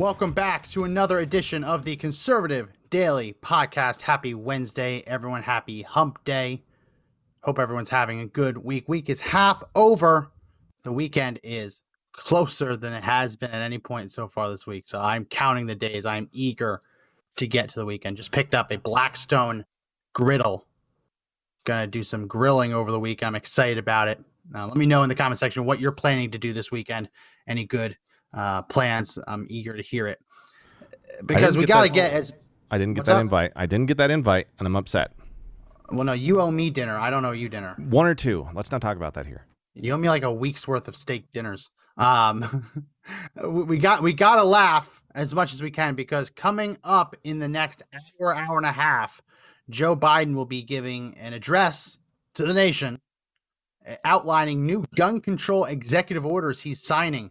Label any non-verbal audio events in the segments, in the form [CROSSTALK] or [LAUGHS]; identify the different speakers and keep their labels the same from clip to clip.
Speaker 1: Welcome back to another edition of the Conservative Daily Podcast. Happy Wednesday, everyone. Happy hump day. Hope everyone's having a good week. Week is half over. The weekend is closer than it has been at any point so far this week. So I'm counting the days. I'm eager to get to the weekend. Just picked up a Blackstone griddle. Gonna do some grilling over the week. I'm excited about it. Let me know in the comment section what you're planning to do this weekend. Any good uh, plans? I'm eager to hear it because we got to get as
Speaker 2: I didn't get
Speaker 1: What's
Speaker 2: that
Speaker 1: up?
Speaker 2: invite. I didn't get that invite, and I'm upset.
Speaker 1: well. No, you owe me dinner. I don't owe you dinner.
Speaker 2: One or two. Let's not talk about that here.
Speaker 1: You owe me like a week's worth of steak dinners. Um, [LAUGHS] we got we got to laugh as much as we can because coming up in the next hour, hour and a half, Joe Biden will be giving an address to the nation, outlining new gun control executive orders he's signing,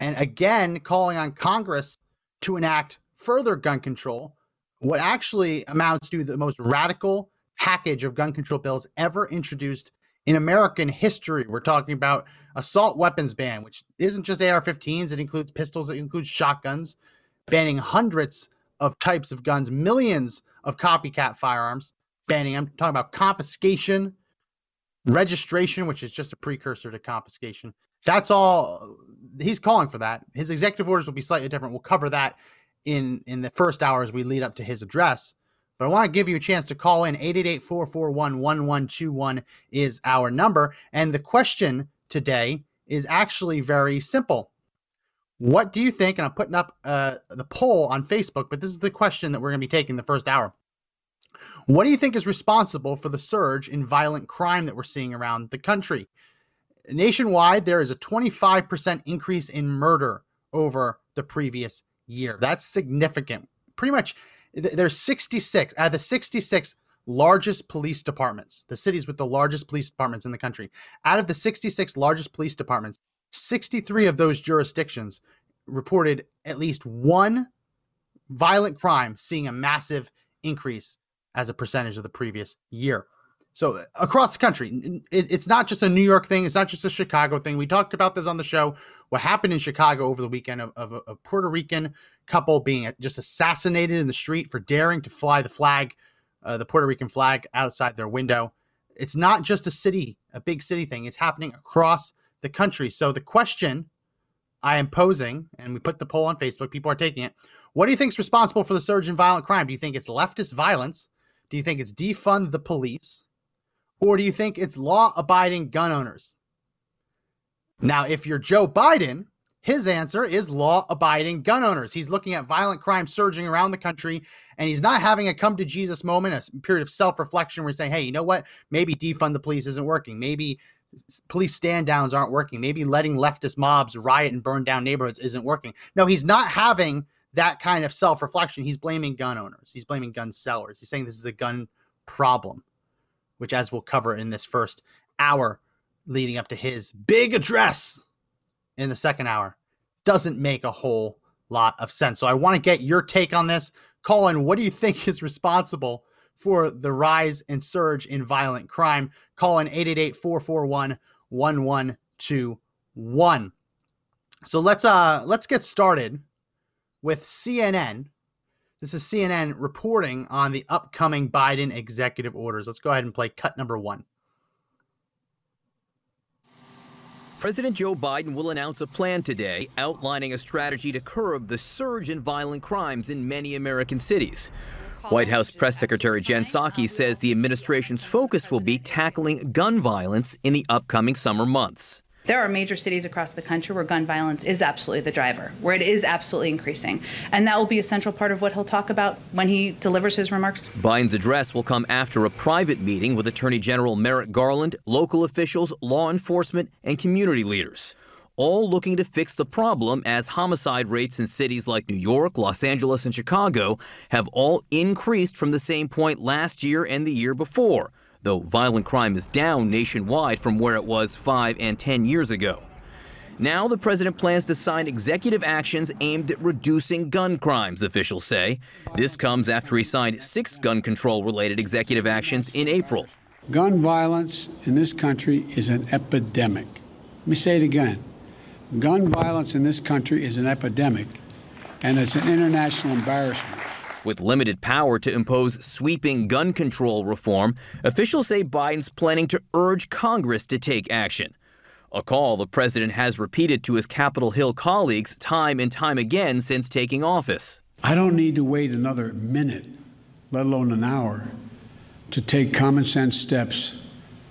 Speaker 1: and again calling on Congress to enact further gun control. What actually amounts to the most radical package of gun control bills ever introduced in American history. We're talking about assault weapons ban, which isn't just AR-15s; it includes pistols, it includes shotguns, banning hundreds of types of guns, millions of copycat firearms, banning. I'm talking about confiscation, registration, which is just a precursor to confiscation. That's all he's calling for. That his executive orders will be slightly different. We'll cover that in in the first hour as we lead up to his address. But I want to give you a chance to call in. 888-441-1121 is our number. And the question today is actually very simple. What do you think? And I'm putting up uh, the poll on Facebook, but this is the question that we're going to be taking the first hour. What do you think is responsible for the surge in violent crime that we're seeing around the country? Nationwide, there is a 25% increase in murder over the previous year. That's significant. Pretty much, there's 66 out of the 66 largest police departments, the cities with the largest police departments in the country. Out of the 66 largest police departments, 63 of those jurisdictions reported at least one violent crime seeing a massive increase as a percentage of the previous year. So uh, across the country, it- it's not just a New York thing. It's not just a Chicago thing. We talked about this on the show. What happened in Chicago over the weekend of, of a, a Puerto Rican couple being just assassinated in the street for daring to fly the flag, uh, the Puerto Rican flag outside their window. It's not just a city, a big city thing. It's happening across the country. So the question I am posing, and we put the poll on Facebook, people are taking it. What do you think is responsible for the surge in violent crime? Do you think it's leftist violence? Do you think it's defund the police? Or do you think it's law abiding gun owners? Now, if you're Joe Biden, his answer is law abiding gun owners. He's looking at violent crime surging around the country, and he's not having a come to Jesus moment, a period of self reflection where he's saying, hey, you know what? Maybe defund the police isn't working. Maybe police stand downs aren't working. Maybe letting leftist mobs riot and burn down neighborhoods isn't working. No, he's not having that kind of self reflection. He's blaming gun owners, he's blaming gun sellers. He's saying this is a gun problem, which, as we'll cover in this first hour leading up to his big address in the second hour, doesn't make a whole lot of sense. So I want to get your take on this. Colin, what do you think is responsible for the rise and surge in violent crime? Call in 888 441 1121. So let's uh let's get started with CNN. This is CNN reporting on the upcoming Biden executive orders. Let's go ahead and play cut number one.
Speaker 3: President Joe Biden will announce a plan today outlining a strategy to curb the surge in violent crimes in many American cities. White House Press Secretary Jen Psaki says the administration's focus will be tackling gun violence in the upcoming summer months.
Speaker 4: There are major cities across the country where gun violence is absolutely the driver, where it is absolutely increasing. And that will be a central part of what he'll talk about when he delivers his remarks.
Speaker 3: Biden's address will come after a private meeting with Attorney General Merrick Garland, local officials, law enforcement, and community leaders. all looking to fix the problem as homicide rates in cities like New York, Los Angeles, and Chicago have all increased from the same point last year and the year before, though violent crime is down nationwide from where it was five and 10 years ago. Now, the president plans to sign executive actions aimed at reducing gun crimes, officials say. This comes after he signed six gun control related executive actions in April.
Speaker 5: Gun violence in this country is an epidemic. Let me say it again. Gun violence in this country is an epidemic, and it's an international embarrassment.
Speaker 3: With limited power to impose sweeping gun control reform, officials say Biden's planning to urge Congress to take action. A call the president has repeated to his Capitol Hill colleagues time and time again since taking office.
Speaker 5: I don't need to wait another minute, let alone an hour, to take common sense steps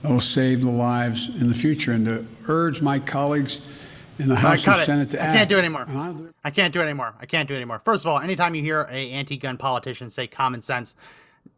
Speaker 5: that will save the lives in the future and to urge my colleagues in the House and Senate to
Speaker 1: I
Speaker 5: act.
Speaker 1: can't do it anymore.
Speaker 5: And I'll do it.
Speaker 1: I can't do it anymore. I can't do it anymore. First of all, anytime you hear a anti-gun politician say common sense,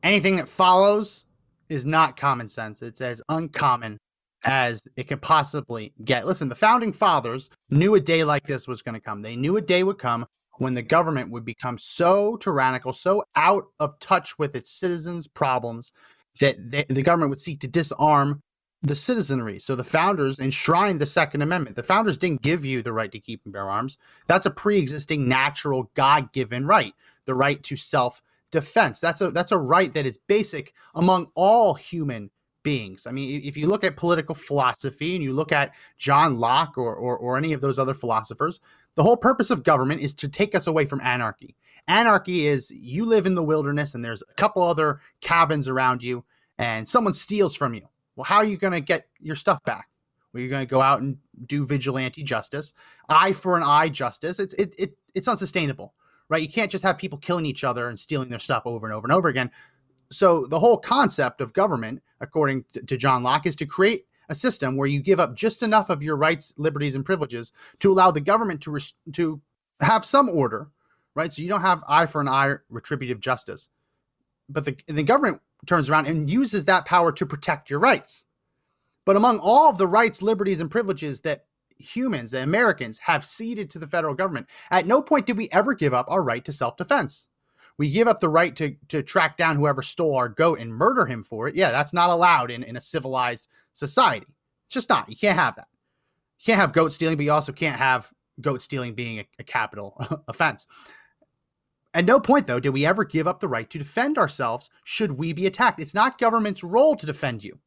Speaker 1: anything that follows is not common sense. It's as uncommon as it could possibly get. Listen, the founding fathers knew a day like this was going to come. They knew a day would come when the government would become so tyrannical, so out of touch with its citizens' problems that they, the government would seek to disarm the citizenry. So the founders enshrined the Second Amendment. The founders didn't give you the right to keep and bear arms. That's a pre-existing natural God-given right, the right to self-defense. That's a that's a right that is basic among all human beings. I mean, if you look at political philosophy and you look at John Locke or, or, or any of those other philosophers, the whole purpose of government is to take us away from anarchy. Anarchy is you live in the wilderness and there's a couple other cabins around you and someone steals from you. Well, how are you going to get your stuff back? Well, you're going to go out and do vigilante justice, eye for an eye justice. It's it, it it's unsustainable, right? You can't just have people killing each other and stealing their stuff over and over and over again. So the whole concept of government, according to, John Locke, is to create a system where you give up just enough of your rights, liberties, and privileges to allow the government to res- to have some order, right? So you don't have eye for an eye retributive justice, but the the government turns around and uses that power to protect your rights. But among all of the rights, liberties, and privileges that humans, the Americans, have ceded to the federal government, at no point did we ever give up our right to self defense. We give up the right to, to track down whoever stole our goat and murder him for it. Yeah, that's not allowed in, in a civilized society. It's just not. You can't have that. You can't have goat stealing, but you also can't have goat stealing being a, a capital [LAUGHS] offense. At no point, though, did we ever give up the right to defend ourselves should we be attacked. It's not government's role to defend you.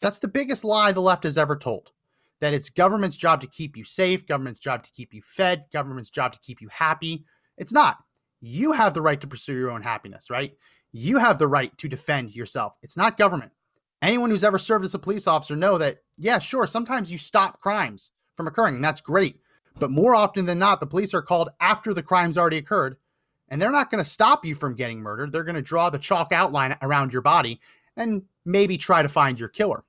Speaker 1: That's the biggest lie the left has ever told. That it's government's job to keep you safe, government's job to keep you fed, government's job to keep you happy. It's not. You have the right to pursue your own happiness, right? You have the right to defend yourself. It's not government. Anyone who's ever served as a police officer know that, yeah, sure, sometimes you stop crimes from occurring, and that's great. But more often than not, the police are called after the crime's already occurred, and they're not going to stop you from getting murdered. They're going to draw the chalk outline around your body and maybe try to find your killer.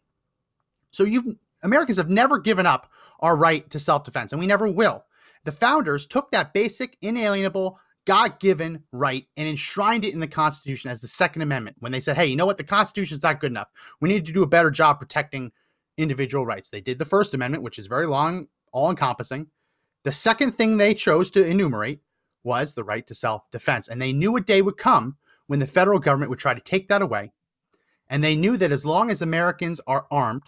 Speaker 1: So you Americans have never given up our right to self-defense, and we never will. The founders took that basic, inalienable, God-given right and enshrined it in the Constitution as the Second Amendment. When they said, "Hey, you know what? The Constitution is not good enough. We need to do a better job protecting individual rights." They did the First Amendment, which is very long, all-encompassing. The second thing they chose to enumerate was the right to self-defense, and they knew a day would come when the federal government would try to take that away. And they knew that as long as Americans are armed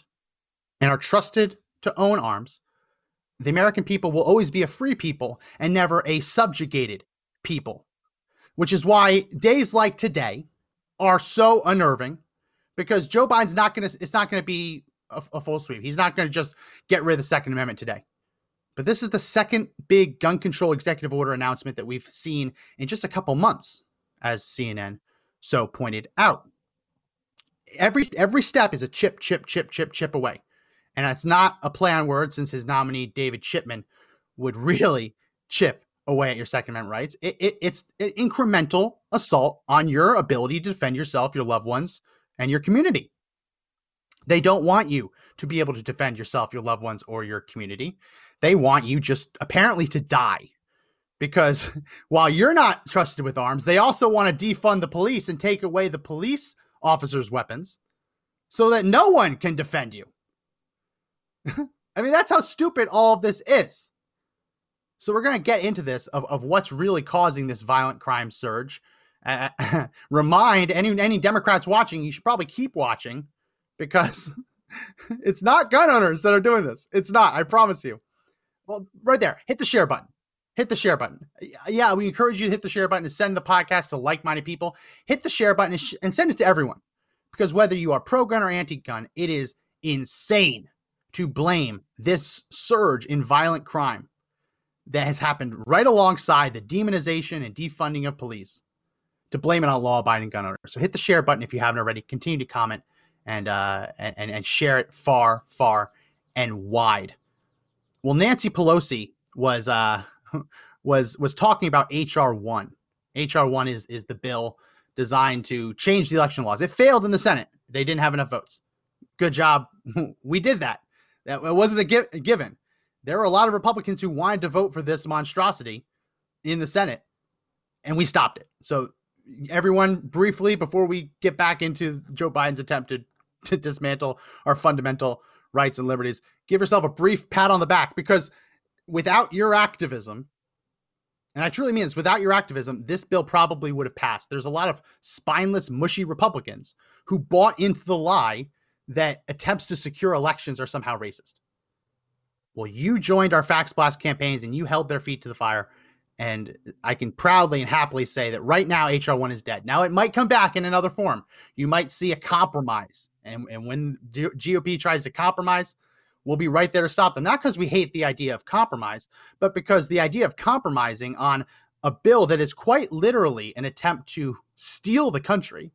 Speaker 1: and are trusted to own arms, the American people will always be a free people and never a subjugated people. Which is why days like today are so unnerving because Joe Biden's not going to, it's not going to be a, a full sweep. He's not going to just get rid of the Second Amendment today. But this is the second big gun control executive order announcement that we've seen in just a couple months, as CNN so pointed out. Every every step is a chip, chip, chip, chip, chip away. And that's not a play on words since his nominee, David Chipman, would [LAUGHS] really chip away at your Second Amendment rights. It, it, it's an incremental assault on your ability to defend yourself, your loved ones, and your community. They don't want you to be able to defend yourself, your loved ones, or your community. They want you just apparently to die. Because [LAUGHS] while you're not trusted with arms, they also want to defund the police and take away the police officers' weapons so that no one can defend you. [LAUGHS] I mean, that's how stupid all of this is. So we're going to get into this of, of what's really causing this violent crime surge. Uh, [LAUGHS] remind any any Democrats watching, you should probably keep watching because it's not gun owners that are doing this. It's not. I promise you. Well, right there, hit the share button. Hit the share button. Yeah, we encourage you to hit the share button and send the podcast to like-minded people. Hit the share button and, sh- and send it to everyone because whether you are pro-gun or anti-gun, it is insane to blame this surge in violent crime that has happened right alongside the demonization and defunding of police to blame it on law-abiding gun owners. So hit the share button if you haven't already. Continue to comment and uh, and and share it far, far and wide. Well, Nancy Pelosi was uh, [LAUGHS] was was talking about HR one. HR one is is the bill designed to change the election laws. It failed in the Senate. They didn't have enough votes. Good job. [LAUGHS] we did that. That wasn't a, a given. There were a lot of Republicans who wanted to vote for this monstrosity in the Senate, and we stopped it. So, everyone, briefly, before we get back into Joe Biden's attempt to, [LAUGHS] to dismantle our fundamental rights and liberties, give yourself a brief pat on the back because without your activism, and I truly mean this, without your activism, this bill probably would have passed. There's a lot of spineless, mushy Republicans who bought into the lie that attempts to secure elections are somehow racist. Well, you joined our Fax Blast campaigns and you held their feet to the fire. And I can proudly and happily say that right now, HR1 is dead. Now, it might come back in another form. You might see a compromise. And, and when G- GOP tries to compromise, we'll be right there to stop them. Not because we hate the idea of compromise, but because the idea of compromising on a bill that is quite literally an attempt to steal the country,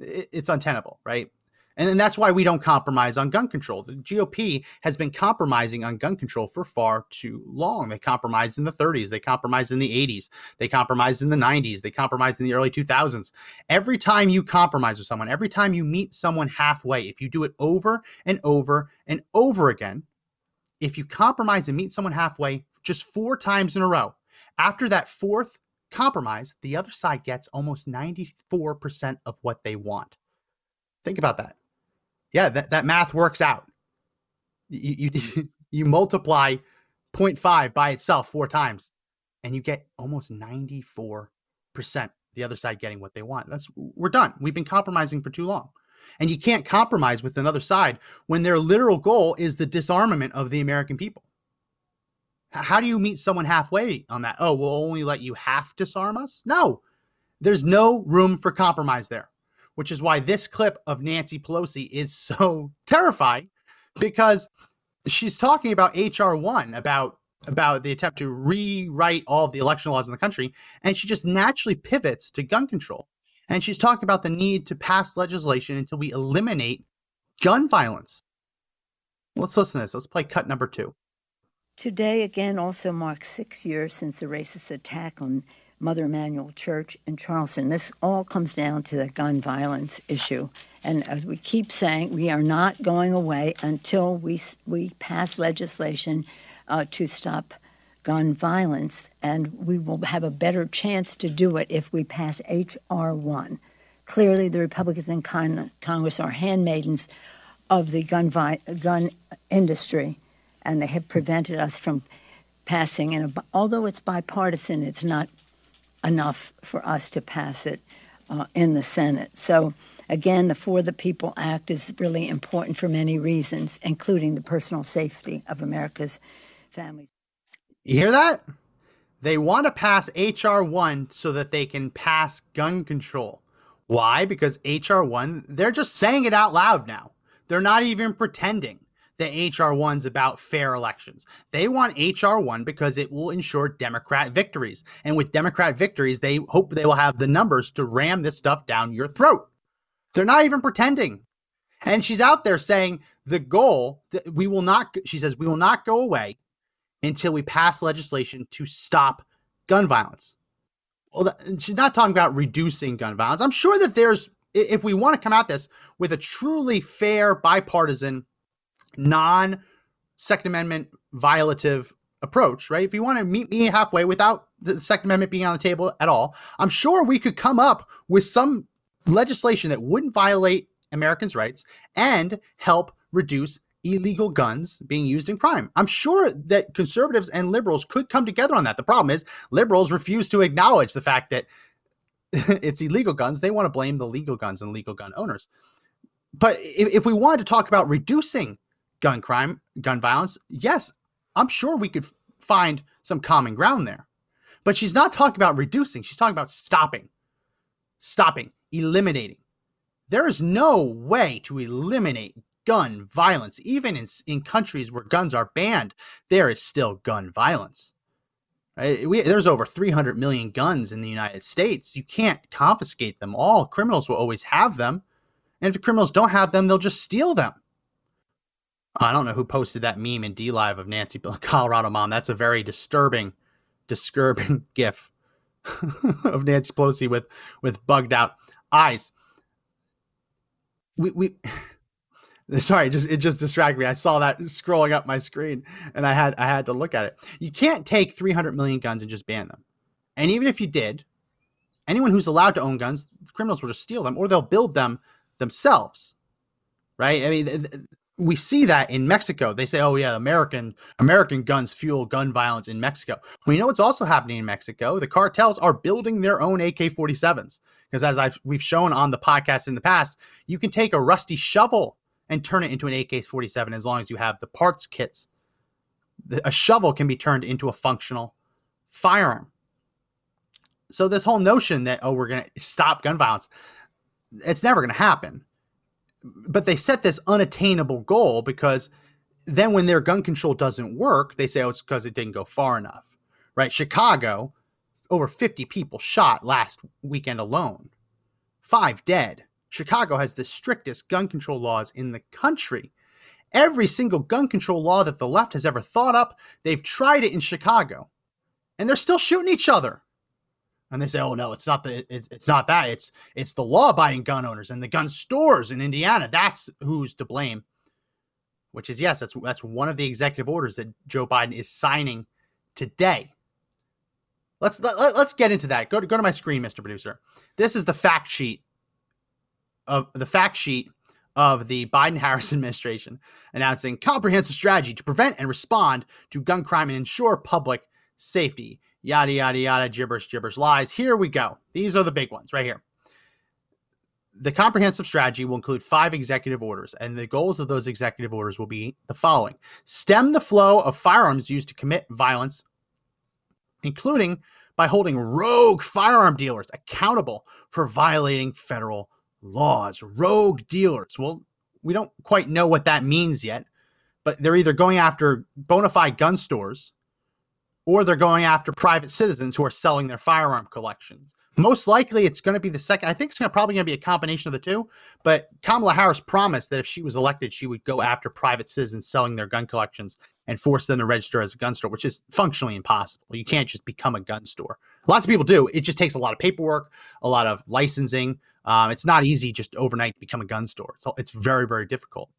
Speaker 1: it's untenable, right? And then that's why we don't compromise on gun control. The GOP has been compromising on gun control for far too long. They compromised in the 30s, they compromised in the 80s, they compromised in the 90s, they compromised in the early 2000s. Every time you compromise with someone, every time you meet someone halfway, if you do it over and over and over again, if you compromise and meet someone halfway just four times in a row, after that fourth compromise, the other side gets almost 94% of what they want. Think about that yeah, that, that math works out. You, you, [LAUGHS] you multiply 0.5 by itself four times and you get almost 94% the other side getting what they want. That's we're done. We've been compromising for too long. And you can't compromise with another side when their literal goal is the disarmament of the American people. How do you meet someone halfway on that? Oh, we'll only let you half disarm us? No. There's no room for compromise there which is why this clip of Nancy Pelosi is [LAUGHS] so terrifying because she's talking about HR one about about the attempt to rewrite all of the election laws in the country, and she just naturally pivots to gun control. And she's talking about the need to pass legislation until we eliminate gun violence. Let's listen to this. Let's play cut number two.
Speaker 6: Today, again, also marks six years since the racist attack on Mother Emanuel Church in Charleston. This all comes down to the gun violence issue. And as we keep saying, we are not going away until we, we pass legislation uh, to stop gun violence. And we will have a better chance to do it if we pass H.R. 1. Clearly, the Republicans in con- Congress are handmaidens of the gun, vi- gun industry, and they have prevented us from passing. And although it's bipartisan, it's not enough for us to pass it uh, in the Senate. So, again, the For the People Act is really important for many reasons, including the personal safety of America's families.
Speaker 1: You hear that? They want to pass H.R. 1 so that they can pass gun control. Why? Because H.R. 1, they're just saying it out loud now. They're not even pretending that HR1's about fair elections. They want HR1 because it will ensure Democrat victories. And with Democrat victories, they hope they will have the numbers to ram this stuff down your throat. They're not even pretending. And she's out there saying the goal that we will not, she says, we will not go away until we pass legislation to stop gun violence. Well, she's not talking about reducing gun violence. I'm sure that there's, if we want to come at this with a truly fair, bipartisan non Second Amendment violative approach, right? If you want to meet me halfway without the Second Amendment being on the table at all, I'm sure we could come up with some legislation that wouldn't violate Americans' rights and help reduce illegal guns being used in crime. I'm sure that conservatives and liberals could come together on that. The problem is liberals refuse to acknowledge the fact that [LAUGHS] it's illegal guns. They want to blame the legal guns and legal gun owners. But if, if we wanted to talk about reducing gun crime, gun violence, yes, I'm sure we could f- find some common ground there. But she's not talking about reducing, she's talking about stopping, stopping, eliminating. There is no way to eliminate gun violence. Even in, in countries where guns are banned, there is still gun violence. Right? We, there's over 300 million guns in the United States. You can't confiscate them all. Criminals will always have them. And if criminals don't have them, they'll just steal them. I don't know who posted that meme in DLive of Nancy [LAUGHS] Colorado mom. That's a very disturbing, disturbing [LAUGHS] gif [LAUGHS] of Nancy Pelosi with with bugged out eyes. We we sorry, just it just distracted me. I saw that scrolling up my screen and I had I had to look at it. You can't take 300 million guns and just ban them. And even if you did, anyone who's allowed to own guns, criminals will just steal them or they'll build them themselves. Right? I mean, we see that in Mexico. They say, "Oh yeah, American American guns fuel gun violence in Mexico." We know what's also happening in Mexico. The cartels are building their own AK-47s because, as I've we've shown on the podcast in the past, you can take a rusty shovel and turn it into an AK-47 as long as you have the parts kits. a shovel can be turned into a functional firearm. So this whole notion that oh we're going to stop gun violence, it's never going to happen but they set this unattainable goal because then when their gun control doesn't work, they say, oh, it's because it didn't go far enough, right? Chicago, over 50 people shot last weekend alone, five dead. Chicago has the strictest gun control laws in the country. Every single gun control law that the left has ever thought up, they've tried it in Chicago, and they're still shooting each other and they say, "Oh no, it's not the it's, it's not that. It's it's the law-abiding gun owners and the gun stores in Indiana. That's who's to blame." Which is yes, that's that's one of the executive orders that Joe Biden is signing today. Let's let, us let us get into that. Go to go to my screen, Mr. Producer. This is the fact sheet of the fact sheet of the Biden Harris [LAUGHS] administration announcing comprehensive strategy to prevent and respond to gun crime and ensure public safety yada, yada, yada, gibberish, gibberish, lies. Here we go. These are the big ones right here. The comprehensive strategy will include five executive orders, and the goals of those executive orders will be the following stem the flow of firearms used to commit violence, including by holding rogue firearm dealers accountable for violating federal laws. Rogue dealers. Well, we don't quite know what that means yet, but they're either going after bona fide gun stores or they're going after private citizens who are selling their firearm collections. Most likely, it's going to be the second. I think it's gonna, probably going to be a combination of the two. But Kamala Harris promised that if she was elected, she would go after private citizens selling their gun collections and force them to register as a gun store, which is functionally impossible. You can't just become a gun store. Lots of people do. It just takes a lot of paperwork, a lot of licensing. Um, it's not easy just overnight to become a gun store. So it's very, very difficult.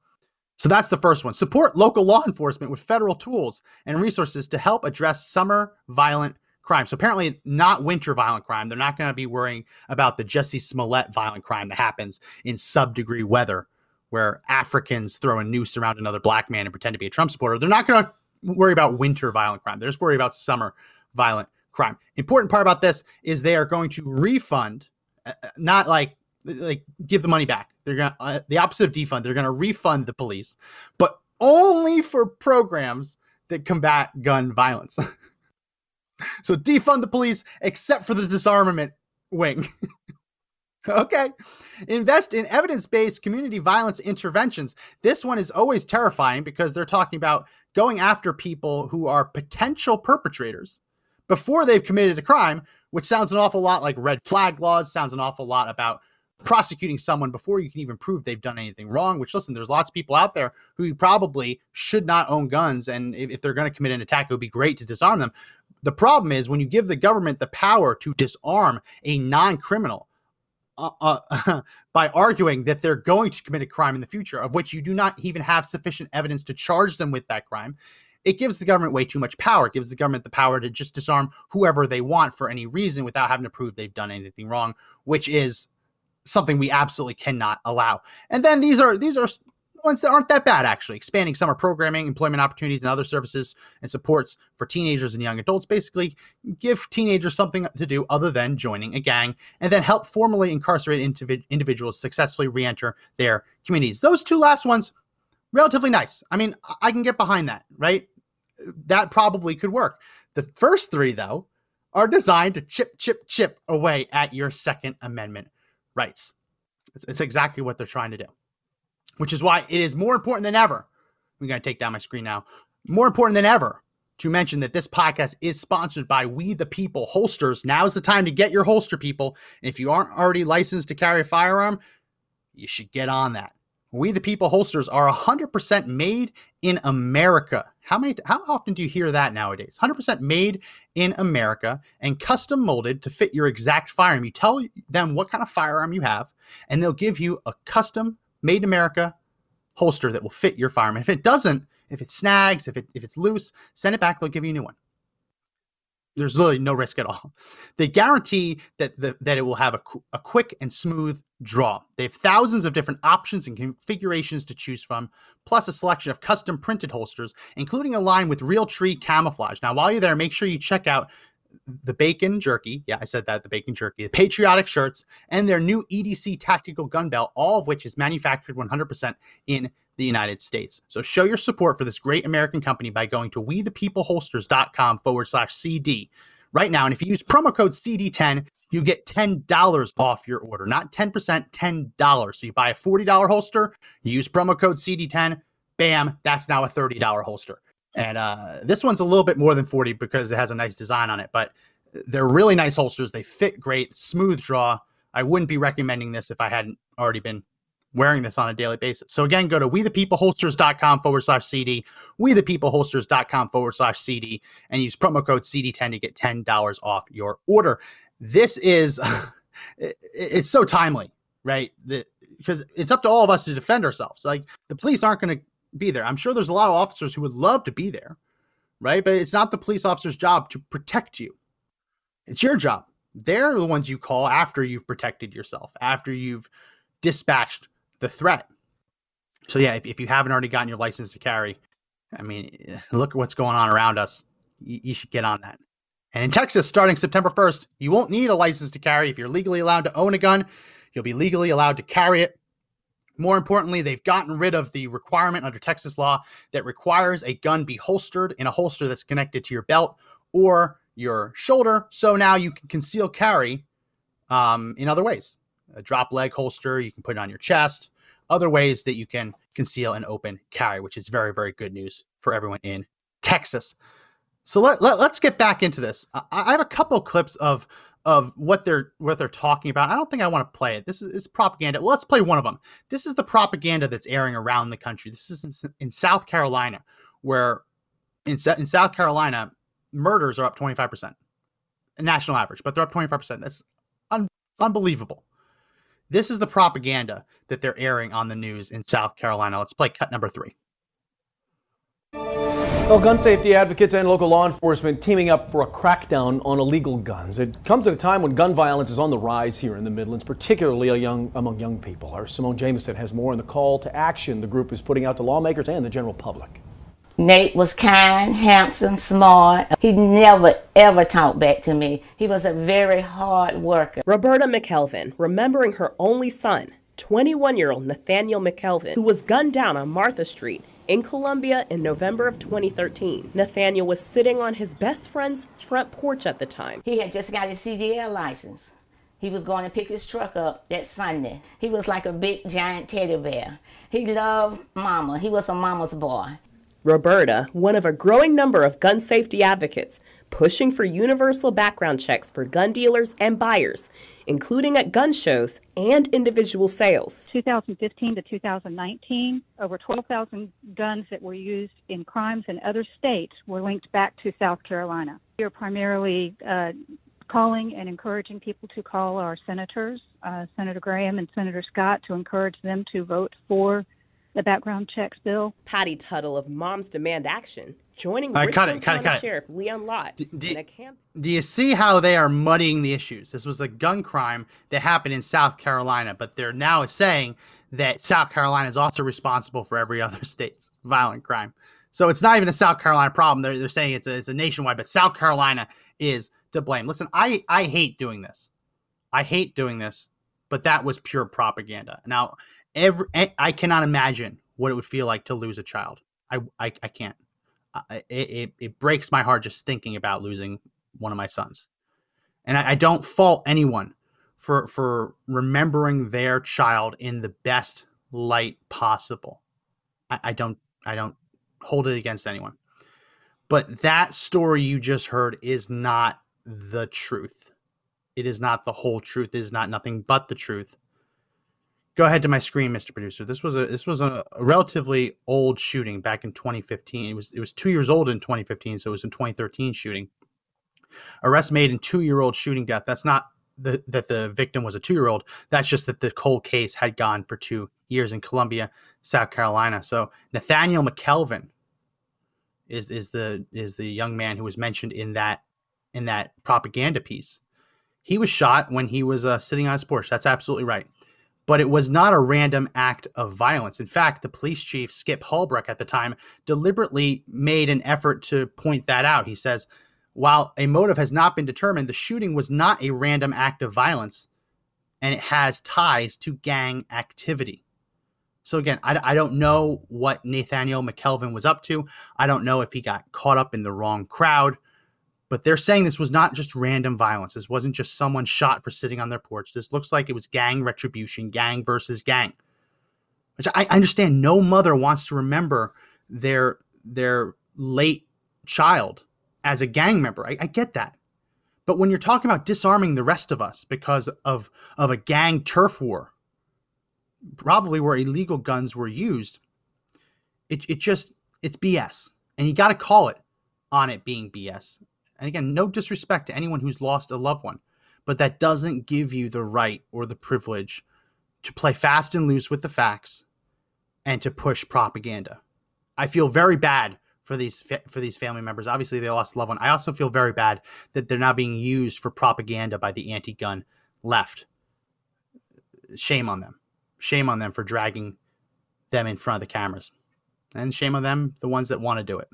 Speaker 1: So that's the first one. Support local law enforcement with federal tools and resources to help address summer violent crime. So apparently, not winter violent crime. They're not going to be worrying about the Jussie Smollett violent crime that happens in sub degree weather, where Africans throw a noose around another black man and pretend to be a Trump supporter. They're not going to worry about winter violent crime. They're just worried about summer violent crime. Important part about this is they are going to refund, uh, uh, not like like give the money back. They're gonna uh, the opposite of defund. They're gonna refund the police, but only for programs that combat gun violence. [LAUGHS] so defund the police except for the disarmament wing. [LAUGHS] okay. Invest in evidence based community violence interventions. This one is always terrifying because they're talking about going after people who are potential perpetrators before they've committed a crime, which sounds an awful lot like red flag laws, sounds an awful lot about prosecuting someone before you can even prove they've done anything wrong. Which, listen, there's lots of people out there who probably should not own guns, and if, if they're going to commit an attack, it would be great to disarm them. The problem is when you give the government the power to disarm a non-criminal. Uh, uh, [LAUGHS] by arguing that they're going to commit a crime in the future, of which you do not even have sufficient evidence to charge them with that crime, it gives the government way too much power. It gives the government the power to just disarm whoever they want for any reason without having to prove they've done anything wrong, which is something we absolutely cannot allow. And then these are these are ones that aren't that bad, actually. Expanding summer programming, employment opportunities, and other services and supports for teenagers and young adults. Basically, give teenagers something to do other than joining a gang, and then help formally incarcerated individ- individuals successfully re enter their communities. Those two last ones, relatively nice. I mean, I can get behind that, right? That probably could work. The first three, though, are designed to chip, chip, chip away at your Second Amendment rights. It's, it's exactly what they're trying to do which is why it is more important than ever. I'm going to take down my screen now. More important than ever to mention that this podcast is sponsored by We the People Holsters. Now is the time to get your holster, people. And if you aren't already licensed to carry a firearm, you should get on that. We the People holsters are 100% made in America. How many how often do you hear that nowadays? 100% made in America and custom molded to fit your exact firearm. You tell them what kind of firearm you have and they'll give you a custom made in America holster that will fit your firearm. If it doesn't, if it snags, if it if it's loose, send it back. They'll give you a new one. There's literally no risk at all. They guarantee that the, that it will have a, a quick and smooth draw. They have thousands of different options and configurations to choose from, plus a selection of custom printed holsters, including a line with Realtree camouflage. Now, while you're there, make sure you check out the bacon jerky. Yeah, I said that the bacon jerky, the patriotic shirts, and their new EDC tactical gun belt, all of which is manufactured 100% in the United States. So show your support for this great American company by going to wethepeopleholsters.com forward slash CD right now. And if you use promo code CD10, you get $10 off your order, not 10%, $10. So you buy a $40 holster, you use promo code CD10, bam, that's now a $30 holster. And uh, this one's a little bit more than 40 because it has a nice design on it, but they're really nice holsters. They fit great, smooth draw. I wouldn't be recommending this if I hadn't already been wearing this on a daily basis. So again, go to wethepeopleholsters.com forward slash CD, wethepeopleholsters.com forward slash CD, and use promo code CD10 to get $10 off your order. This is, [LAUGHS] it's so timely, right? Because it's up to all of us to defend ourselves. Like the police aren't going to be there. I'm sure there's a lot of officers who would love to be there, right? But it's not the police officer's job to protect you. It's your job. They're the ones you call after you've protected yourself, after you've dispatched the threat. So yeah, if, if you haven't already gotten your license to carry, I mean, [LAUGHS] look at what's going on around us. You, you should get on that. And in Texas, starting September 1st, you won't need a license to carry. If you're legally allowed to own a gun, you'll be legally allowed to carry it. More importantly, they've gotten rid of the requirement under Texas law that requires a gun be holstered in a holster that's connected to your belt or your shoulder. So now you can conceal carry um, in other ways. A drop leg holster, you can put it on your chest. Other ways that you can conceal and open carry, which is very, very good news for everyone in Texas. So let, let, us get back into this. I, I have a couple of clips of of what they're what they're talking about. I don't think I want to play it. This is, is propaganda. Well, let's play one of them. This is the propaganda that's airing around the country. This is in, in South Carolina, where in, in South Carolina, murders are up 25%, national average, but they're up 25%. That's un, unbelievable. This is the propaganda that they're airing on the news in South Carolina. Let's play cut number three.
Speaker 7: Well, gun safety advocates and local law enforcement teaming up for a crackdown on illegal guns. It comes at a time when gun violence is on the rise here in the Midlands, particularly young, among young people. Our Simone Jameson has more on the call to action the group is putting out to lawmakers and the general public.
Speaker 8: Nate was kind, handsome, smart. He never, ever talked back to me. He was a very hard worker.
Speaker 9: Roberta McKelvin, remembering her only son, 21 year old Nathaniel McKelvin, who was gunned down on Martha Street in Columbia in November of 2013. Nathaniel was sitting on his best friend's front porch at the time.
Speaker 8: He had just got his CDL license. He was going to pick his truck up that Sunday. He was like a big giant teddy bear. He loved mama. He was a mama's boy.
Speaker 9: Roberta, one of a growing number of gun safety advocates, pushing for universal background checks for gun dealers and buyers, including at gun shows and individual sales.
Speaker 10: 2015 to 2019, over 12,000 guns that were used in crimes in other states were linked back to South Carolina. We are primarily uh, calling and encouraging people to call our senators, uh, Senator Graham and Senator Scott, to encourage them to vote for the background checks bill.
Speaker 9: Patty Tuttle of Moms Demand Action joining
Speaker 1: All right, cut it, cut it,
Speaker 9: County
Speaker 1: cut it.
Speaker 9: Sheriff Leon Lott
Speaker 1: do-
Speaker 9: in a camp.
Speaker 1: Do you see how they are muddying the issues? This was a gun crime that happened in South Carolina, but they're now saying that South Carolina is also responsible for every [LAUGHS] other state's violent crime. So it's not even a South Carolina problem. They're, they're saying it's a, it's a nationwide, but South Carolina is to blame. Listen, I, I hate doing this. I hate doing this, but that was pure propaganda. Now, every I- cannot imagine what it would feel like to lose a child. I, I, I can't. I- It, it, it breaks my heart just thinking about losing one of my sons. And I, I don't fault anyone for for remembering their child in the best light possible. I, I don't I don't hold it against anyone. But that story you just heard is not the truth. It is not the whole truth. It is not nothing but the truth. Go ahead to my screen, Mr. Producer. This was a this was a relatively old shooting back in 2015. It was it was two years old in 2015, so it was in 2013 shooting. Arrest made in two year old shooting death. That's not the, that the victim was a two year old. That's just that the cold case had gone for two years in Columbia, South Carolina. So Nathaniel McKelvin is is the is the young man who was mentioned in that in that propaganda piece. He was shot when he was uh, sitting on his porch. That's absolutely right. But it was not a random act of violence. In fact, the police chief, Skip Holbrook, at the time, deliberately made an effort to point that out. He says, while a motive has not been determined, the shooting was not a random act of violence and it has ties to gang activity. So, again, I, I don't know what Nathaniel McKelvin was up to. I don't know if he got caught up in the wrong crowd, but they're saying this was not just random violence. This wasn't just someone shot for sitting on their porch. This looks like it was gang retribution, gang versus gang. Which I understand no mother wants to remember their their late child as a gang member. I, I get that. But when you're talking about disarming the rest of us because of of a gang turf war, probably where illegal guns were used, it it just it's BS. And you got to call it on it being BS. And again, no disrespect to anyone who's lost a loved one, but that doesn't give you the right or the privilege to play fast and loose with the facts and to push propaganda. I feel very bad for these for these family members. Obviously, they lost a loved one. I also feel very bad that they're now being used for propaganda by the anti-gun left. Shame on them. Shame on them for dragging them in front of the cameras. And shame on them, the ones that want to do it.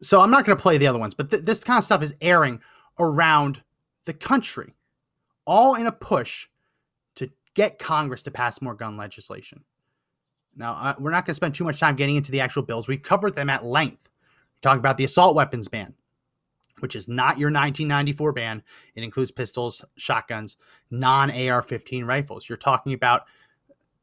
Speaker 1: So I'm not going to play the other ones, but th- this kind of stuff is airing around the country, all in a push to get Congress to pass more gun legislation. Now, uh, we're not going to spend too much time getting into the actual bills. We've covered them at length. We talked about the assault weapons ban, which is not your 1994 ban. It includes pistols, shotguns, non AR 15 rifles. You're talking about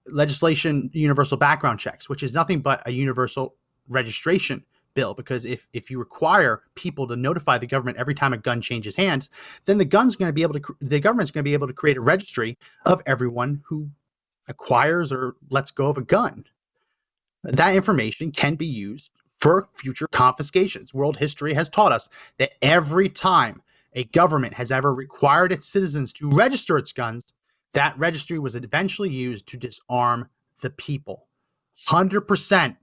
Speaker 1: legislation, universal background checks, which is nothing but a universal registration bill because if if you require people to notify the government every time a gun changes hands then the gun's going to be able to the government's going to be able to create a registry of everyone who acquires or lets go of a gun. That information can be used for future confiscations. World history has taught us that every time a government has ever required its citizens to register its guns that registry was eventually used to disarm the people. 100%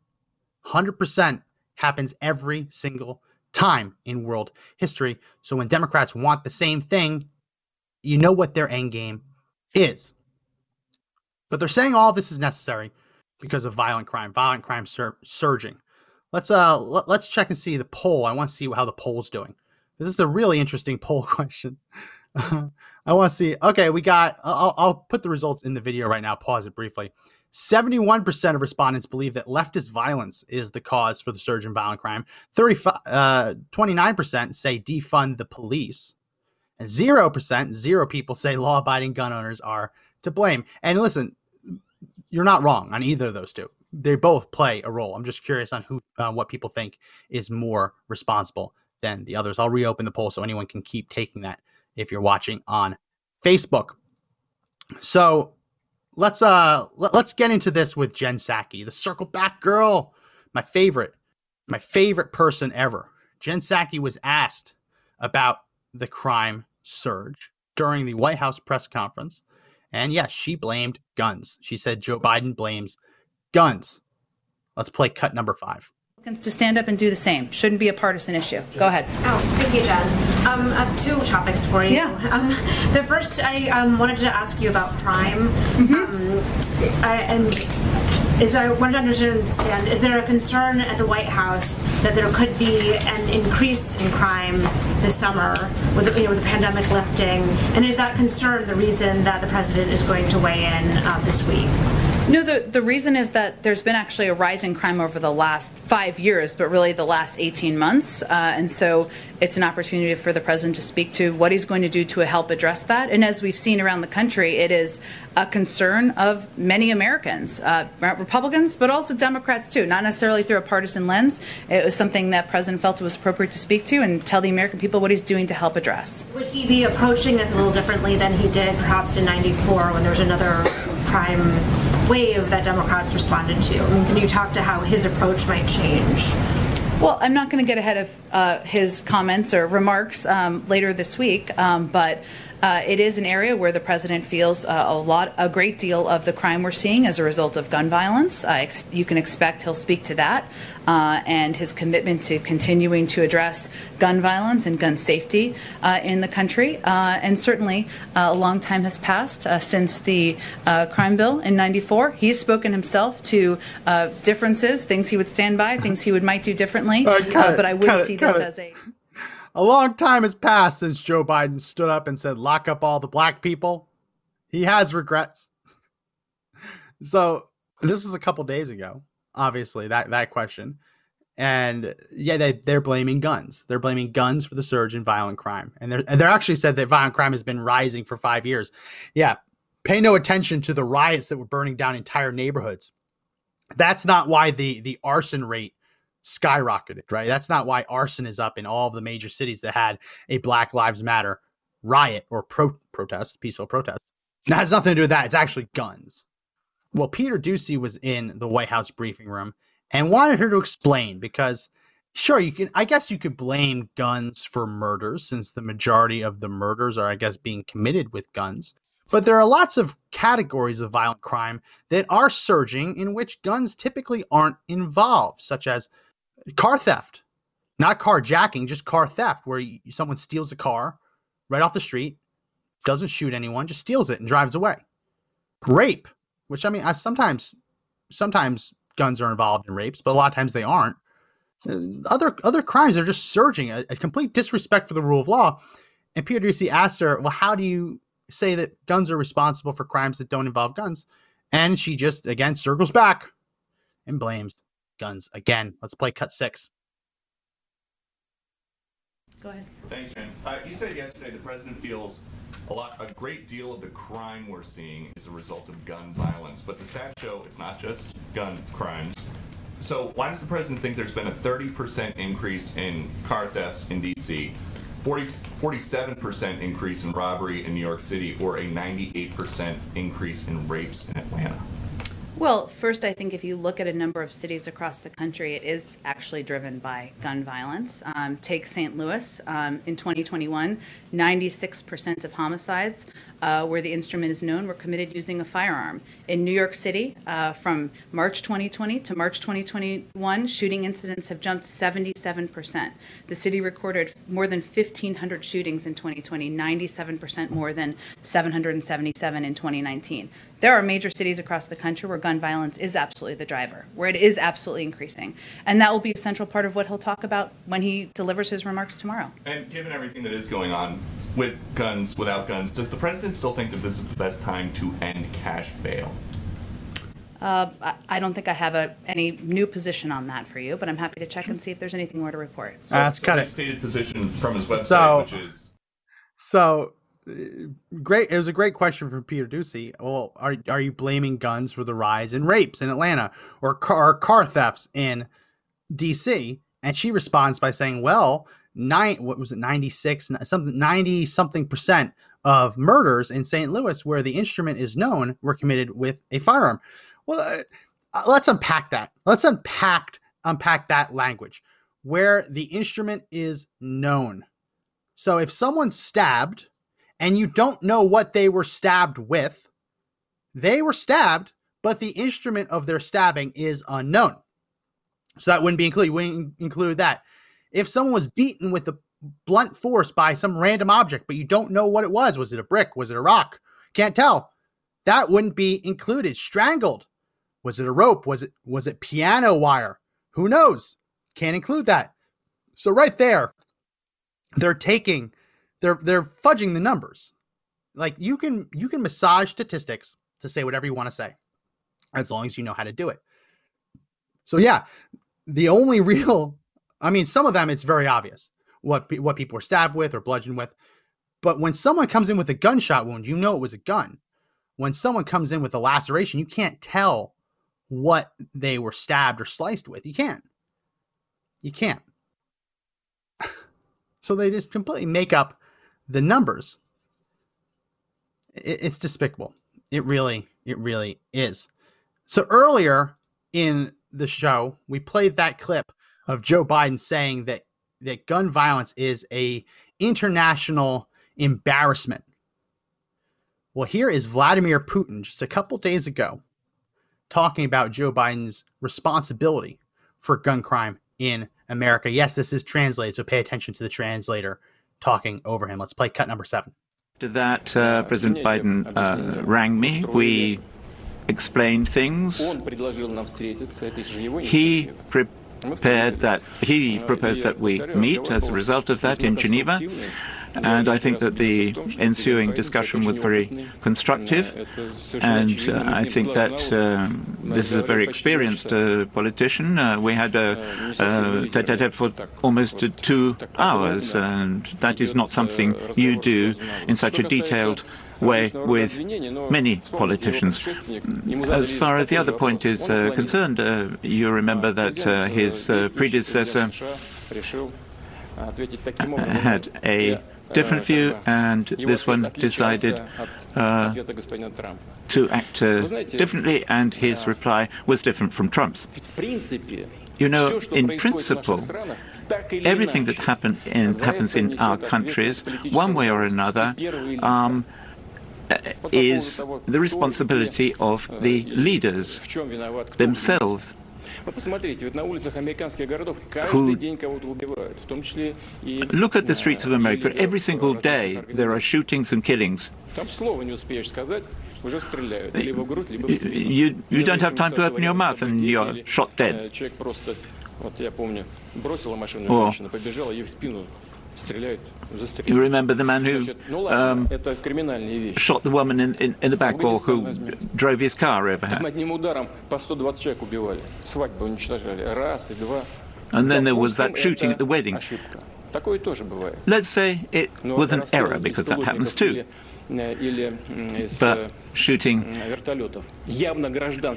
Speaker 1: 100% happens every single time in world history. So when Democrats want the same thing, you know what their end game is. But they're saying all this is necessary because of violent crime, violent crime sur- surging. Let's uh let, let's check and see the poll. I want to see how the poll's doing. This is a really interesting [LAUGHS] poll question. [LAUGHS] I want to see. Okay, we got. I'll, I'll put the results in the video right now. Pause it briefly. 71% of respondents believe that leftist violence is the cause for the surge in violent crime. 35, uh, 29% say defund the police. And 0%, zero people say law abiding gun owners are to blame. And listen, you're not wrong on either of those two. They both play a role. I'm just curious on who, uh, what people think is more responsible than the others. I'll reopen the poll so anyone can keep taking that if you're watching on Facebook. So let's uh let, us get into this with Jen Psaki, the circle back girl, my favorite, my favorite person ever. Jen Psaki was asked about the crime surge during the White House press conference, and yes, she blamed guns. She said Joe Biden blames guns. Let's play cut number five.
Speaker 4: To stand up and do the same shouldn't be a partisan issue. Go ahead.
Speaker 11: Oh, thank you, Jen. Um, I have two topics for you.
Speaker 4: Yeah.
Speaker 11: Um, the first, I um, wanted to ask you about crime.
Speaker 4: Mm-hmm.
Speaker 11: Um, I, and is I wanted to understand: is there a concern at the White House that there could be an increase in crime this summer with the, you know with the pandemic lifting? And is that concern the reason that the president is going to weigh in uh, this week?
Speaker 4: No, the, the reason is that there's been actually a rise in crime over the last five years, but really the last 18 months. Uh, and so it's an opportunity for the president to speak to what he's going to do to help address that. And as we've seen around the country, it is a concern of many Americans, uh, Republicans, but also Democrats too, not necessarily through a partisan lens. It was something that President felt it was appropriate to speak to and tell the American people what he's doing to help address.
Speaker 11: Would he be approaching this a little differently than he did perhaps in 94 when there was another crime wave that Democrats responded to? I mean, can you talk to how his approach might change?
Speaker 4: Well, I'm not going to get ahead of uh, his comments or remarks um, later this week, um, but uh, it is an area where the president feels uh, a lot, a great deal of the crime we're seeing as a result of gun violence. Ex- you can expect he'll speak to that uh, and his commitment to continuing to address gun violence and gun safety uh, in the country. Uh, and certainly, uh, a long time has passed since the crime bill in '94. He's spoken himself to differences, things he would stand by, things he would might do differently. but I wouldn't see this as a
Speaker 1: a long time has passed since Joe Biden stood up and said, lock up all the black people. He has regrets. [LAUGHS] so this was a couple days ago, obviously, that, that question. And yeah, they, they're blaming guns. They're blaming guns for the surge in violent crime. And they're, and they're actually said that violent crime has been rising for five years. Yeah. Pay no attention to the riots that were burning down entire neighborhoods. That's not why the, the arson rate skyrocketed, right? That's not why arson is up in all of the major cities that had a Black Lives Matter riot or pro- protest, peaceful protest. [LAUGHS] That has nothing to do with that. It's actually guns. Well, Peter Doocy was in the White House briefing room and wanted her to explain because sure you can I guess you could blame guns for murders since the majority of the murders are I guess being committed with guns. But there are lots of categories of violent crime that are surging in which guns typically aren't involved, such as car theft, not carjacking, just car theft, where you, someone steals a car right off the street, doesn't shoot anyone, just steals it and drives away. Rape, which I mean, I sometimes, sometimes guns are involved in rapes, but a lot of times they aren't. Uh, other other crimes are just surging, a, a complete disrespect for the rule of law. And Peter Doocy asked her, "Well, how do you say that guns are responsible for crimes that don't involve guns?" And she just again circles back and blames guns again. Let's play cut six.
Speaker 4: Go ahead.
Speaker 12: Thanks, Jen. Uh, you said yesterday the president feels a lot, a great deal of the crime we're seeing is a result of gun violence, but the stats show it's not just gun crimes. So why does the president think there's been a 30% increase in car thefts in D.C., 40, 47% increase in robbery in New York City, or a 98% increase in rapes in Atlanta?
Speaker 4: Well, first, I think if you look at a number of cities across the country, it is actually driven by gun violence. Um, take St. Louis um, in 2021, 96% of homicides uh, where the instrument is known were committed using a firearm. In New York City, uh, from March 2020 to March 2021, shooting incidents have jumped 77%. The city recorded more than 1,500 shootings in 2020, 97% more than 777 in 2019. There are major cities across the country where gun violence is absolutely the driver, where it is absolutely increasing. And that will be a central part of what he'll talk about when he delivers his remarks tomorrow.
Speaker 12: And given everything that is going on with guns, without guns, does the president still think that this is the best time to end cash bail?
Speaker 4: Uh, I- I don't think I have a, any new position on that for you, but I'm happy to check and see if there's anything more to report.
Speaker 12: So,
Speaker 1: Uh, that's
Speaker 12: so
Speaker 1: kinda-
Speaker 12: his stated position from his website,
Speaker 1: So-
Speaker 12: which is
Speaker 1: So uh, great. It was a great question from Peter Doocy. Well, are are you blaming guns for the rise in rapes in Atlanta or car car thefts in D.C.? And she responds by saying, "Well, nine what was it, ninety six something ninety something percent of murders in St. Louis, where the instrument is known, were committed with a firearm." Well, uh, let's unpack that. Let's unpack unpack that language, where the instrument is known. So if someone's stabbed and you don't know what they were stabbed with, they were stabbed but the instrument of their stabbing is unknown. So that wouldn't be included. Wouldn't include that. If someone was beaten with a blunt force by some random object, but you don't know what it was, was it a brick? Was it a rock? Can't tell. That wouldn't be included. Strangled. Was it a rope? Was it was it piano wire? Who knows? Can't include that. So right there, they're taking, they're they're fudging the numbers. Like you can you can massage statistics to say whatever you want to say, as long as you know how to do it. So yeah, the only [LAUGHS] real, I mean, some of them it's very obvious what what people were stabbed with or bludgeoned with, but when someone comes in with a gunshot wound, you know it was a gun. When someone comes in with a laceration, you can't tell what they were stabbed or sliced with. You can't. You can't. [LAUGHS] so they just completely make up the numbers. It's despicable. It really, it really is. So earlier in the show, we played that clip of Joe Biden saying that that gun violence is a international embarrassment. Well, here is Vladimir Putin just a couple days ago talking about Joe Biden's responsibility for gun crime in America. Yes, this is translated, so pay attention to the translator talking over him. Let's play cut number seven.
Speaker 13: After that, uh, President Biden uh, rang me. We explained things. He prepared that he proposed that we meet as a result of that in Geneva. And I think that the ensuing discussion was very constructive. And uh, I think that uh, this is a very experienced uh, politician. Uh, we had a, a tete-a-tete for almost two hours, and that is not something you do in such a detailed way with many politicians. As far as the other point is uh, concerned, uh, you remember that uh, his uh, predecessor had a different view, and this one decided uh, to act uh, differently, and his reply was different from Trump's. You know, in principle, everything that happen in, happens in our countries, one way or another, um, is the responsibility of the leaders themselves who look at the streets of America. Every single day there are shootings and killings. You, you don't have time to open your mouth and you're shot dead. Or, you remember the man who um, shot the woman in, in, in the back or who drove his car over her? And then there was that shooting at the wedding. Let's say it was an error, because that happens too. But shooting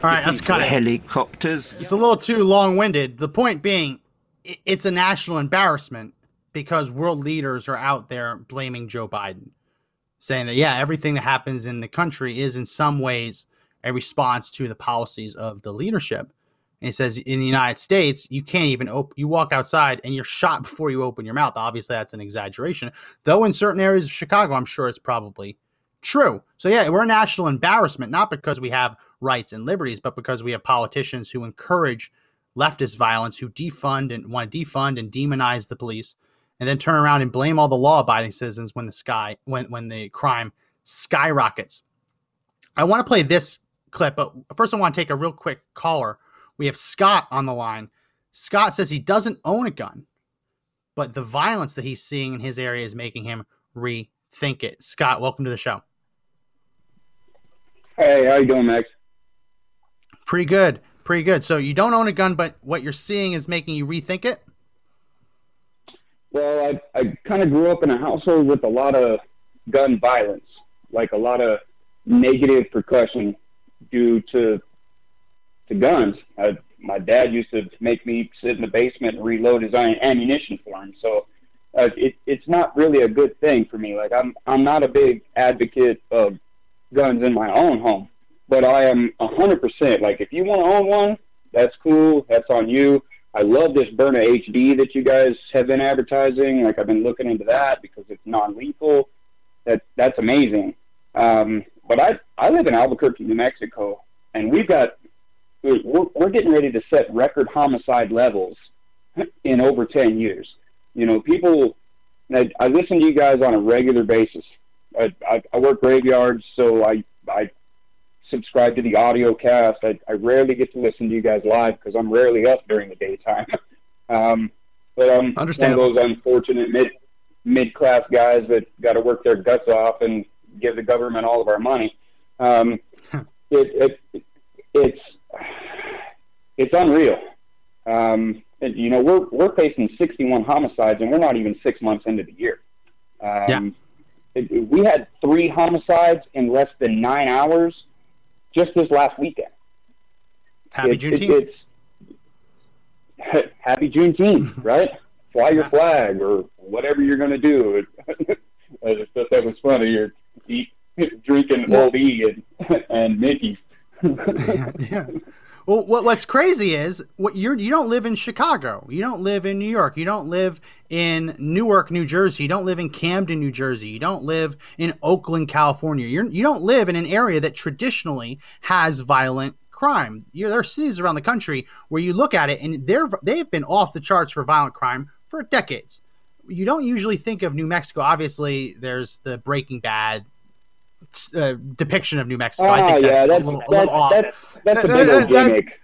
Speaker 1: All right, let's cut
Speaker 13: helicopters.
Speaker 1: It's a little too long winded. The point being, it's a national embarrassment because world leaders are out there blaming Joe Biden, saying that, yeah, everything that happens in the country is in some ways a response to the policies of the leadership. And he says in the United States, you can't even open, you walk outside and you're shot before you open your mouth. Obviously, that's an exaggeration. Though in certain areas of Chicago, I'm sure it's probably true. So, yeah, we're a national embarrassment, not because we have rights and liberties, but because we have politicians who encourage leftist violence, who defund and want to defund and demonize the police, and then turn around and blame all the law-abiding citizens when the sky when when the crime skyrockets. I want to play this clip, but first I want to take a real quick caller. We have Scott on the line. Scott says he doesn't own a gun, but the violence that he's seeing in his area is making him rethink it. Scott, welcome to the show.
Speaker 14: Hey, how you doing, Max?
Speaker 1: Pretty good. Pretty good. So you don't own a gun, but what you're seeing is making you rethink it?
Speaker 14: Well, I I kind of grew up in a household with a lot of gun violence, like a lot of negative percussion due to to guns. I, my dad used to make me sit in the basement and reload his am- ammunition for him. So uh, it it's not really a good thing for me. Like I'm I'm not a big advocate of guns in my own home, but I am a hundred percent. Like if you want to own one, that's cool. That's on you. I love this Byrna HD that you guys have been advertising. Like I've been looking into that because it's non-lethal. That that's amazing. Um, but I I live in Albuquerque, New Mexico, and we've got we're, we're getting ready to set record homicide levels in over 10 years. You know, people, I, I listen to you guys on a regular basis. I, I, I work graveyards, so I, I subscribe to the audio cast. I, I rarely get to listen to you guys live because I'm rarely up during the daytime. [LAUGHS] um, but I'm one of those unfortunate mid mid class guys that got to work their guts off and give the government all of our money. Um, it, it, it's it's unreal. Um, and, you know, we're we're facing 61 homicides, and we're not even six months into the year. Um, yeah. It, we had three homicides in less than nine hours just this last weekend.
Speaker 1: Happy Juneteenth.
Speaker 14: it's [LAUGHS] happy Juneteenth, [LAUGHS] right? Fly your flag or whatever you're going to do. [LAUGHS] I just thought that was funny. You're eat, drinking Old E and, and Mickey's.
Speaker 1: yeah, yeah. Well, what, what's crazy is what you're you don't live in Chicago, you don't live in New York, you don't live in Newark, New Jersey, you don't live in Camden, New Jersey, you don't live in Oakland, California. You're you don't live in an area that traditionally has violent crime. You, there are cities around the country where you look at it and they're they've been off the charts for violent crime for decades. You don't usually think of New Mexico. Obviously, there's the Breaking Bad uh, depiction of New Mexico. I think
Speaker 14: ah,
Speaker 1: that's
Speaker 14: yeah, that's,
Speaker 1: a little,
Speaker 14: that's,
Speaker 1: a little off.
Speaker 14: That's, that's a big old gimmick.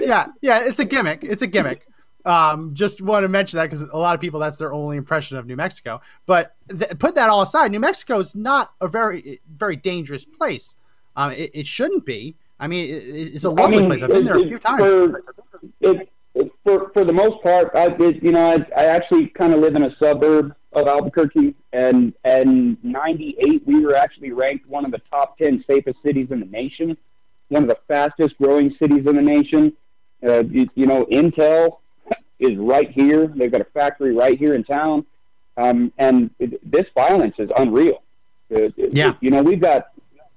Speaker 1: yeah, yeah, it's a gimmick. It's a gimmick. Um, just want to mention that because a lot of people that's their only impression of New Mexico. But th- put that all aside, New Mexico is not a very very dangerous place. Um, it, it shouldn't be. I mean, it, it's a lovely
Speaker 14: I mean,
Speaker 1: place. I've been there a few times.
Speaker 14: For, it, for, for the most part, I, it, you know, I, I actually kind of live in a suburb of Albuquerque, and and '98 we were actually ranked one of the top 10 safest cities in the nation, one of the fastest growing cities in the nation. Uh, you, you know, Intel is right here; they've got a factory right here in town, um, and it, this violence is unreal. Uh,
Speaker 1: yeah,
Speaker 14: you know, we've got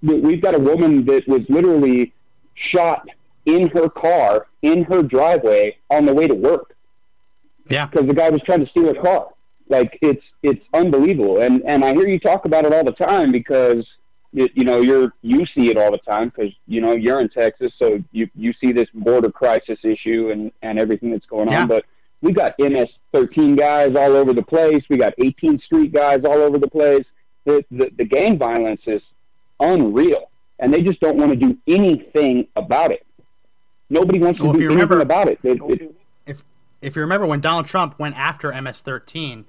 Speaker 14: we've got a woman that was literally shot in her car in her driveway on the way to work.
Speaker 1: Yeah,
Speaker 14: because the guy was trying to steal her car. Like it's it's unbelievable, and and I hear you talk about it all the time because you, you know you're you see it all the time because you know you're in Texas, so you you see this border crisis issue and and everything that's going
Speaker 1: Yeah.
Speaker 14: on. But we got MS-13 guys all over the place. We got 18th Street guys all over the place. The the, the gang violence is unreal, and they just don't want to do anything about it. Nobody wants to
Speaker 1: Well, if
Speaker 14: do
Speaker 1: you
Speaker 14: anything
Speaker 1: remember-
Speaker 14: about it. It- it-
Speaker 1: if if you remember when Donald Trump went after MS-13,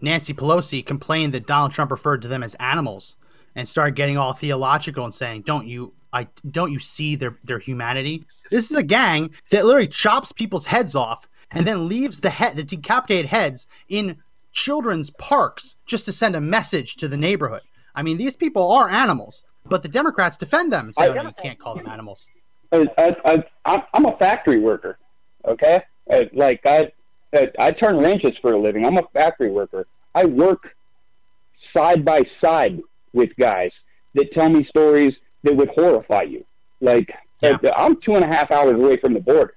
Speaker 1: Nancy Pelosi complained that Donald Trump referred to them as animals and started getting all theological and saying, "Don't you I don't you see their their humanity?" This is a gang that literally chops people's heads off and then leaves the head the decapitated heads in children's parks just to send a message to the neighborhood. I mean, these people are animals, but the Democrats defend them and say,
Speaker 14: I-
Speaker 1: "Oh, no, you can't call them animals."
Speaker 14: I, I, I, I'm a factory worker, okay? Uh, like I, I, I turn wrenches for a living. I'm a factory worker. I work side by side with guys that tell me stories that would horrify you. Like uh, I'm two and a half hours away from the border,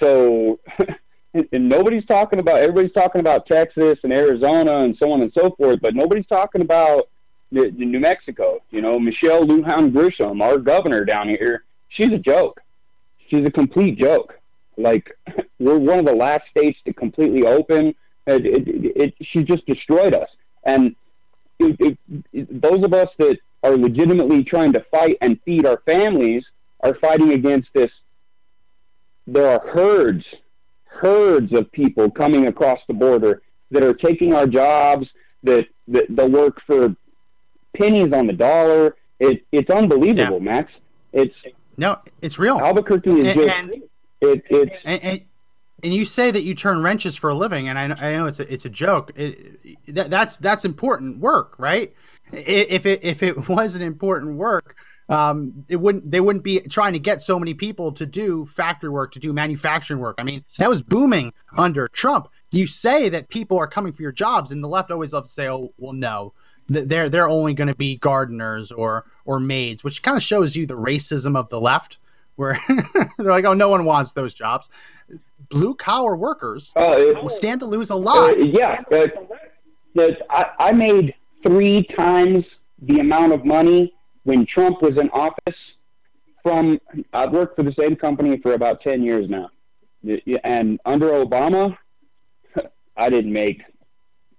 Speaker 14: so [LAUGHS] and nobody's talking about. Everybody's talking about Texas and Arizona and so on and so forth, but nobody's talking about the, the New Mexico. You know, Michelle Lujan Grisham, our governor down here, she's a joke. She's a complete joke. Like we're one of the last states to completely open. It, it, it, she just destroyed us. And those of us that are legitimately trying to fight and feed our families are fighting against this. There are herds, herds of people coming across the border that are taking our jobs. That that they'll work for pennies on the dollar. It, it's unbelievable, Max. It's
Speaker 1: no, it's real.
Speaker 14: Albuquerque is
Speaker 1: And-
Speaker 14: just
Speaker 1: and-
Speaker 14: it, it's
Speaker 1: and, and and you say that you turn wrenches for a living, and I, I know it's a, it's a joke. It, that, that's that's important work, right? If it if it [LAUGHS] wasn't important work, um, it wouldn't they wouldn't be trying to get so many people to do factory work, to do manufacturing work. I mean, that was booming under Trump. You say that people are coming for your jobs, and the left always loves to say, "Oh, well, no." They're they're only going to be gardeners or or maids, which kind of shows you the racism of the left, where [LAUGHS] they're like, "Oh, no one wants those jobs." Blue collar workers will stand to lose a lot.
Speaker 14: Uh, yeah, I, I made three times the amount of money when Trump was in office from I've worked for the same company for about ten years now, and under Obama, [LAUGHS] I didn't make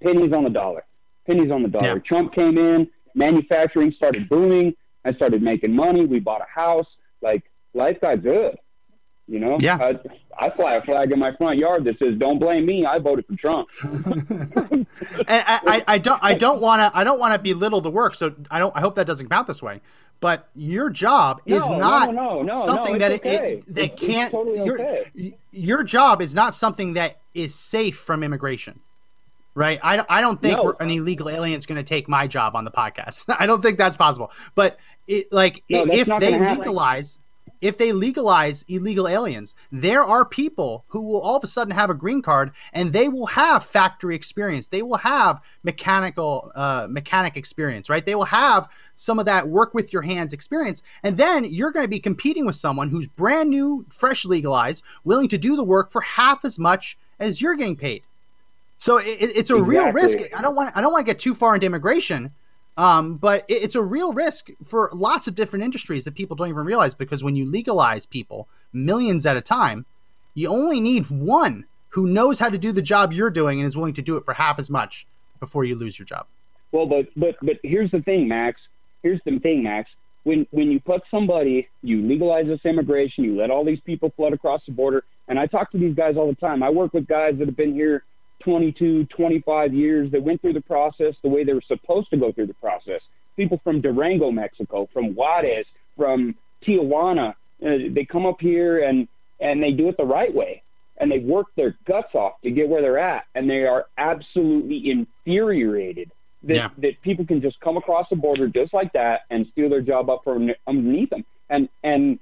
Speaker 14: pennies on the dollar. Pennies on the dollar. Trump came in, manufacturing started booming. I started making money. We bought a house. Like life got good. You know,
Speaker 1: Yeah.
Speaker 14: I, I fly a flag in my front yard that says "Don't blame me. I voted for Trump." [LAUGHS]
Speaker 1: and I, I, I don't I don't want to I don't want to belittle the work. So I don't I hope that doesn't count this way. But your job is
Speaker 14: No,
Speaker 1: not
Speaker 14: no, no, no,
Speaker 1: something
Speaker 14: no,
Speaker 1: that
Speaker 14: it's
Speaker 1: it,
Speaker 14: okay.
Speaker 1: it that
Speaker 14: It's- it's
Speaker 1: can't.
Speaker 14: totally
Speaker 1: your,
Speaker 14: okay.
Speaker 1: your job is not something that is safe from immigration. Right, I, don't- I don't think
Speaker 14: No.
Speaker 1: an illegal alien is going to take my job on the podcast. [LAUGHS] I don't think that's possible. But it, like,
Speaker 14: No,
Speaker 1: i-
Speaker 14: that's
Speaker 1: if they
Speaker 14: gonna happen.
Speaker 1: legalize, if they legalize illegal aliens, there are people who will all of a sudden have a green card and they will have factory experience. They will have mechanical uh, mechanic experience, right? They will have some of that work with your hands experience, and then you're going to be competing with someone who's brand new, fresh legalized, willing to do the work for half as much as you're getting paid. So it, it- it's a real risk. I don't want I don't want to get too far into immigration, um, but it, it's a real risk for lots of different industries that people don't even realize because when you legalize people millions at a time, you only need one who knows how to do the job you're doing and is willing to do it for half as much before you lose your job.
Speaker 14: Well, but but but here's the thing, Max. Here's the thing, Max. When when you put somebody, you legalize this immigration, you let all these people flood across the border. And I talk to these guys all the time. I work with guys that have been here 22, 25 years that went through the process the way they were supposed to go through the process. People from Durango, Mexico, from Juarez, from Tijuana, uh, they come up here and and they do it the right way and they work their guts off to get where they're at and they are absolutely infuriated that,
Speaker 1: Yeah.
Speaker 14: that people can just come across the border just like that and steal their job up from underneath them and and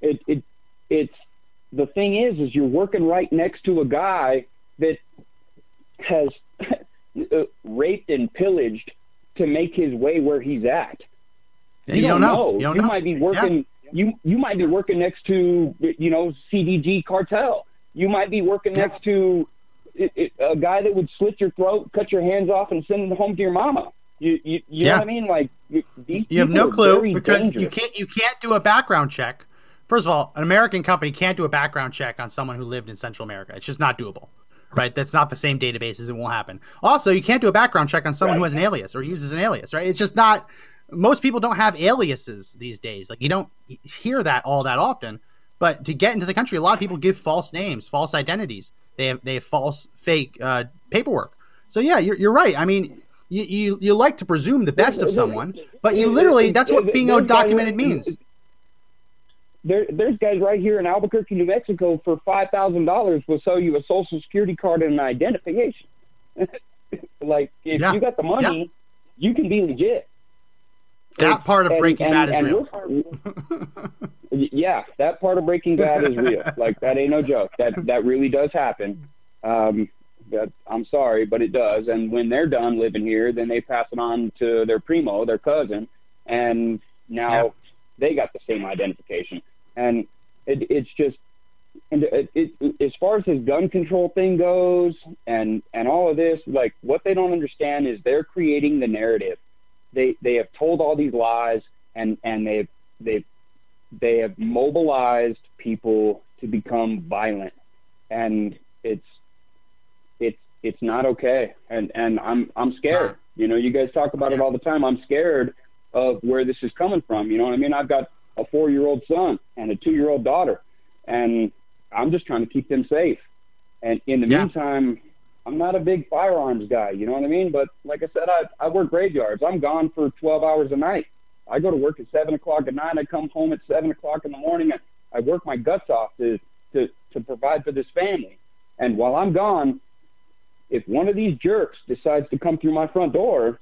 Speaker 14: it it it's the thing is is you're working right next to a guy that has [LAUGHS] uh, raped and pillaged to make his way where he's at
Speaker 1: Yeah, you don't know. You don't know.
Speaker 14: might be working you you might be working next to you know CDG cartel. You might be working next to a guy that would slit your throat, cut your hands off, and send it home to your mama. You you, you know what I mean? Like you,
Speaker 1: You have no clue because you can't you can't do a background check. First of all, an American company can't do a background check on someone who lived in Central America. It's just not doable. Right? That's not the same databases. It won't happen. Also, you can't do a background check on someone who has an alias or uses an alias, right? It's just not most people don't have aliases these days. Like you don't hear that all that often. But to get into the country, a lot of people give false names, false identities. They have they have false, fake uh, paperwork. So yeah, you're, you're right. I mean, you, you you like to presume the best of someone, but you literally that's what being undocumented means.
Speaker 14: There, there's guys right here in Albuquerque, New Mexico, for five thousand dollars will sell you a social security card and an identification. [LAUGHS] like if
Speaker 1: Yeah.
Speaker 14: you got the money, you can be legit.
Speaker 1: That part of
Speaker 14: And-
Speaker 1: Breaking
Speaker 14: and-
Speaker 1: Bad is real. [LAUGHS]
Speaker 14: yeah, that part of Breaking Bad is real. [LAUGHS] Like that ain't no joke. That that really does happen. Um, that, I'm sorry, but it does. And when they're done living here, then they pass it on to their primo, their cousin, and now they got the same identification. And it, it's just, and it, it, as far as this gun control thing goes, and and all of this, like what they don't understand is they're creating the narrative. They they have told all these lies, and and they've they've they have mobilized people to become violent, and it's it's it's not okay, and and I'm I'm scared. You know, you guys talk about it all the time. I'm scared of where this is coming from. You know what I mean? I've got a four year old son and a two year old daughter, and I'm just trying to keep them safe. And in the meantime, I'm not a big firearms guy. You know what I mean? But like I said, I I work graveyards. I'm gone for 12 hours a night. I go to work at seven o'clock at night. I come home at seven o'clock in the morning. And I work my guts off to to to provide for this family. And while I'm gone, if one of these jerks decides to come through my front door,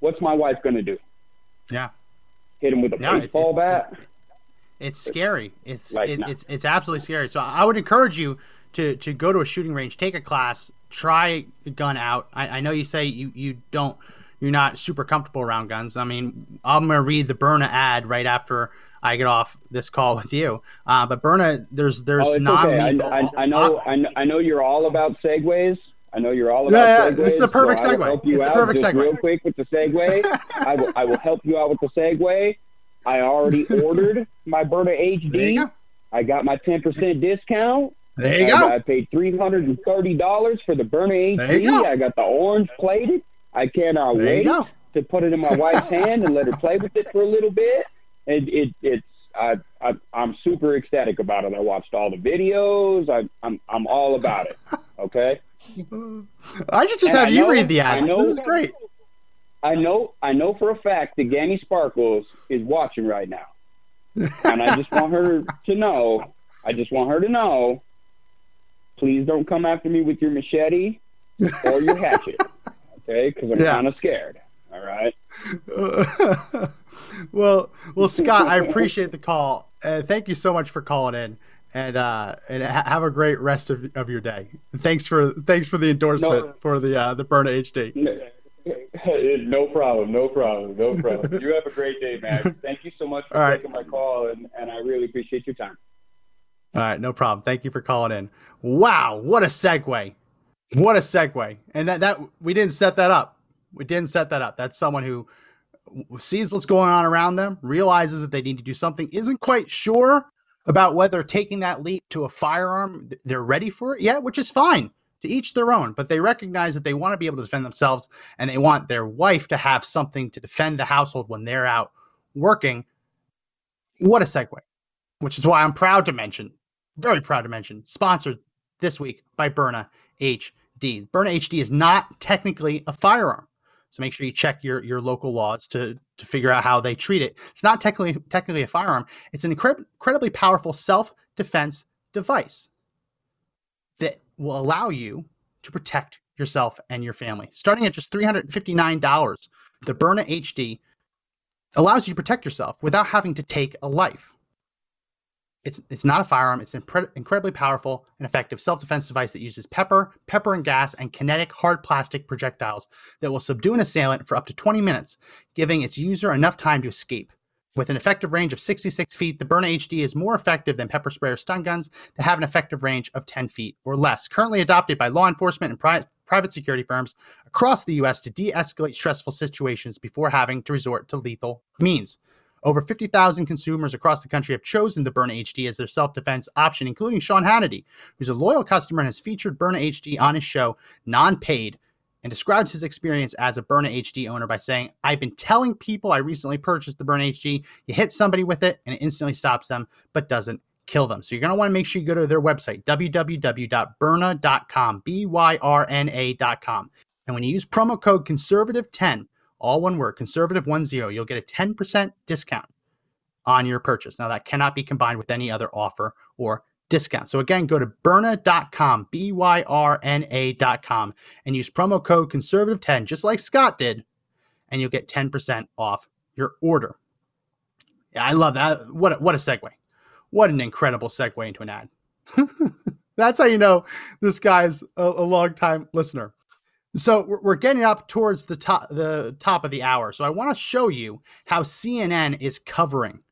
Speaker 14: what's my wife going to do?
Speaker 1: Yeah.
Speaker 14: Hit him with a
Speaker 1: it's-
Speaker 14: baseball bat?
Speaker 1: It's scary. It's
Speaker 14: Like,
Speaker 1: it,
Speaker 14: no.
Speaker 1: it's it's absolutely scary. So I would encourage you to to go to a shooting range, take a class, try a gun out. I, I know you say you you don't you're not super comfortable around guns. I mean, I'm gonna read the Byrna ad right after I get off this call with you. Uh, but Byrna, there's there's
Speaker 14: oh,
Speaker 1: non
Speaker 14: okay. I. I, I know. I know. I know you're all about segues. I know you're all about
Speaker 1: yeah,
Speaker 14: segues.
Speaker 1: this is the perfect
Speaker 14: so
Speaker 1: segue.
Speaker 14: help you
Speaker 1: It's the perfect segue.
Speaker 14: real quick with the segue. I will. I will help you out with the segue. I already [LAUGHS] ordered my Byrna HD. I got my 10% discount.
Speaker 1: There you
Speaker 14: I,
Speaker 1: go.
Speaker 14: I paid $330 for the Byrna
Speaker 1: There you
Speaker 14: HD.
Speaker 1: go.
Speaker 14: I got the orange plated. I cannot
Speaker 1: There
Speaker 14: wait to put it in my wife's hand and let her play with it for a little bit. It, it it's I, I I'm super ecstatic about it. I watched all the videos. I, I'm I'm all about it. [LAUGHS] Okay.
Speaker 1: I should just
Speaker 14: And
Speaker 1: have
Speaker 14: I
Speaker 1: you
Speaker 14: know-
Speaker 1: read the ad.
Speaker 14: I know-
Speaker 1: This is great.
Speaker 14: I know I know for a fact that Gammy Sparkles is watching right now. And I just want her [LAUGHS] to know, I just want her to know, please don't come after me with your machete or your hatchet. Okay? Because I'm
Speaker 1: Yeah.
Speaker 14: kind of scared. All right. [LAUGHS]
Speaker 1: well, well, Scott, I appreciate the call. Uh, thank you so much for calling in, and uh, and ha- have a great rest of, of your day. Thanks for thanks for the endorsement
Speaker 14: No.
Speaker 1: for the uh, the Byrna HD. [LAUGHS]
Speaker 14: no problem. No problem. No problem. [LAUGHS] You have a great day, man. Thank you so much for
Speaker 1: All right.
Speaker 14: taking my call, and, and I really appreciate your time.
Speaker 1: All right, no problem. Thank you for calling in. Wow, what a segue! What a segue! And that that we didn't set that up. We didn't set that up. That's someone who sees what's going on around them, realizes that they need to do something, isn't quite sure about whether taking that leap to a firearm they're ready for it yet, which is fine. To each their own, but they recognize that they want to be able to defend themselves and they want their wife to have something to defend the household when they're out working. What a segue which is why I'm proud to mention, very proud to mention, sponsored this week by Byrna HD. Byrna HD is not technically a firearm. So make sure you check your, your local laws to, to figure out how they treat it. It's not technically technically a firearm. It's an incred- incredibly powerful self-defense device that will allow you to protect yourself and your family. Starting at just $359, the Byrna HD allows you to protect yourself without having to take a life. It's it's not a firearm. It's an impre- incredibly powerful and effective self-defense device that uses pepper, pepper and gas, and kinetic hard plastic projectiles that will subdue an assailant for up to 20 minutes, giving its user enough time to escape. With an effective range of 66 feet, the Byrna HD is more effective than pepper spray or stun guns that have an effective range of 10 feet or less. Currently adopted by law enforcement and pri- private security firms across the U.S. to de-escalate stressful situations before having to resort to lethal means. Over 50,000 consumers across the country have chosen the Byrna HD as their self defense option, including Sean Hannity, who's a loyal customer and has featured Byrna HD on his show, non paid, and describes his experience as a Byrna HD owner by saying, I've been telling people I recently purchased the Byrna HD. You hit somebody with it and it instantly stops them, but doesn't kill them. So you're going to want to make sure you go to their website, www.byrna.com, B Y R N A.com. And when you use promo code conservative10, all one word, conservative10, you'll get a 10% discount on your purchase. Now, that cannot be combined with any other offer or discount. So, again, go to Byrna.com, B Y R N A.com, and use promo code conservative10, just like Scott did, and you'll get 10% off your order. Yeah, I love that. What a, what a segue. What an incredible segue into an ad. [LAUGHS] That's how you know this guy's a, a long time listener. So we're- getting up towards the top the top of the hour. So I want to show you how CNN is covering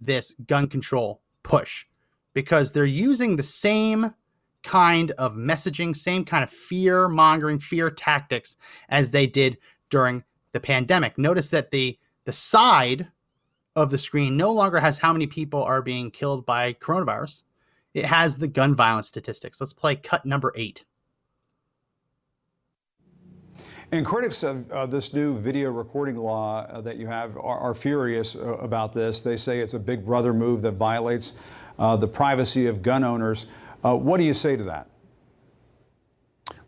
Speaker 1: this gun control push because they're using the same kind of messaging, same kind of fear mongering, fear tactics as they did during the pandemic. Notice that the the side of the screen no longer has how many people are being killed by coronavirus. It has the gun violence statistics. Let's play cut number eight.
Speaker 15: And critics of uh, this new video recording law uh, that you have are, are furious uh, about this. They say it's a big brother move that violates uh, the privacy of gun owners. Uh, what do you say to that?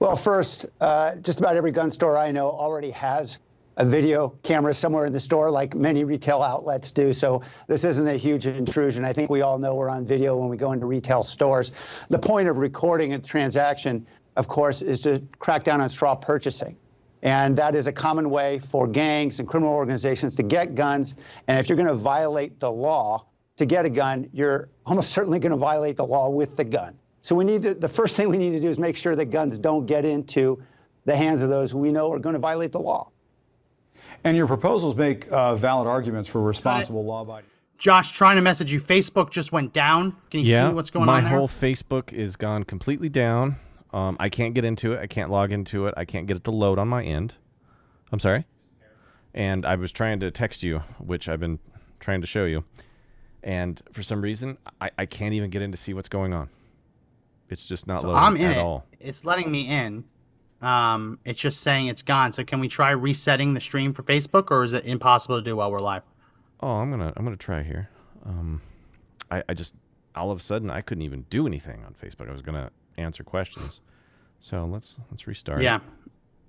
Speaker 16: Well, first, uh, just about every gun store I know already has a video camera somewhere in the store, like many retail outlets do. So this isn't a huge intrusion. I think we all know we're on video when we go into retail stores. The point of recording a transaction, of course, is to crack down on straw purchasing. And that is a common way for gangs and criminal organizations to get guns. And if you're going to violate the law to get a gun, you're almost certainly going to violate the law with the gun. So we need to, the first thing we need to do is make sure that guns don't get into the hands of those we know are going to violate the law.
Speaker 15: And your proposals make uh, valid arguments for responsible law abiding.
Speaker 1: Josh, trying to message you. Facebook just went down. Can you
Speaker 17: yeah,
Speaker 1: see what's going on there?
Speaker 17: My whole Facebook is gone completely down. Um, I can't get into it. I can't log into it. I can't get it to load on my end. I'm sorry. And I was trying to text you, which I've been trying to show you, and for some reason, I, I can't even get in to see what's going on. It's just not
Speaker 1: So
Speaker 17: loading
Speaker 1: I'm in
Speaker 17: at
Speaker 1: it.
Speaker 17: all.
Speaker 1: It's letting me in. Um, it's just saying it's gone. So can we try resetting the stream for Facebook, or is it impossible to do while we're live?
Speaker 17: Oh, I'm gonna I'm gonna try here. Um, I I just all of a sudden I couldn't even do anything on Facebook. I was gonna answer questions, so let's let's restart.
Speaker 1: Yeah,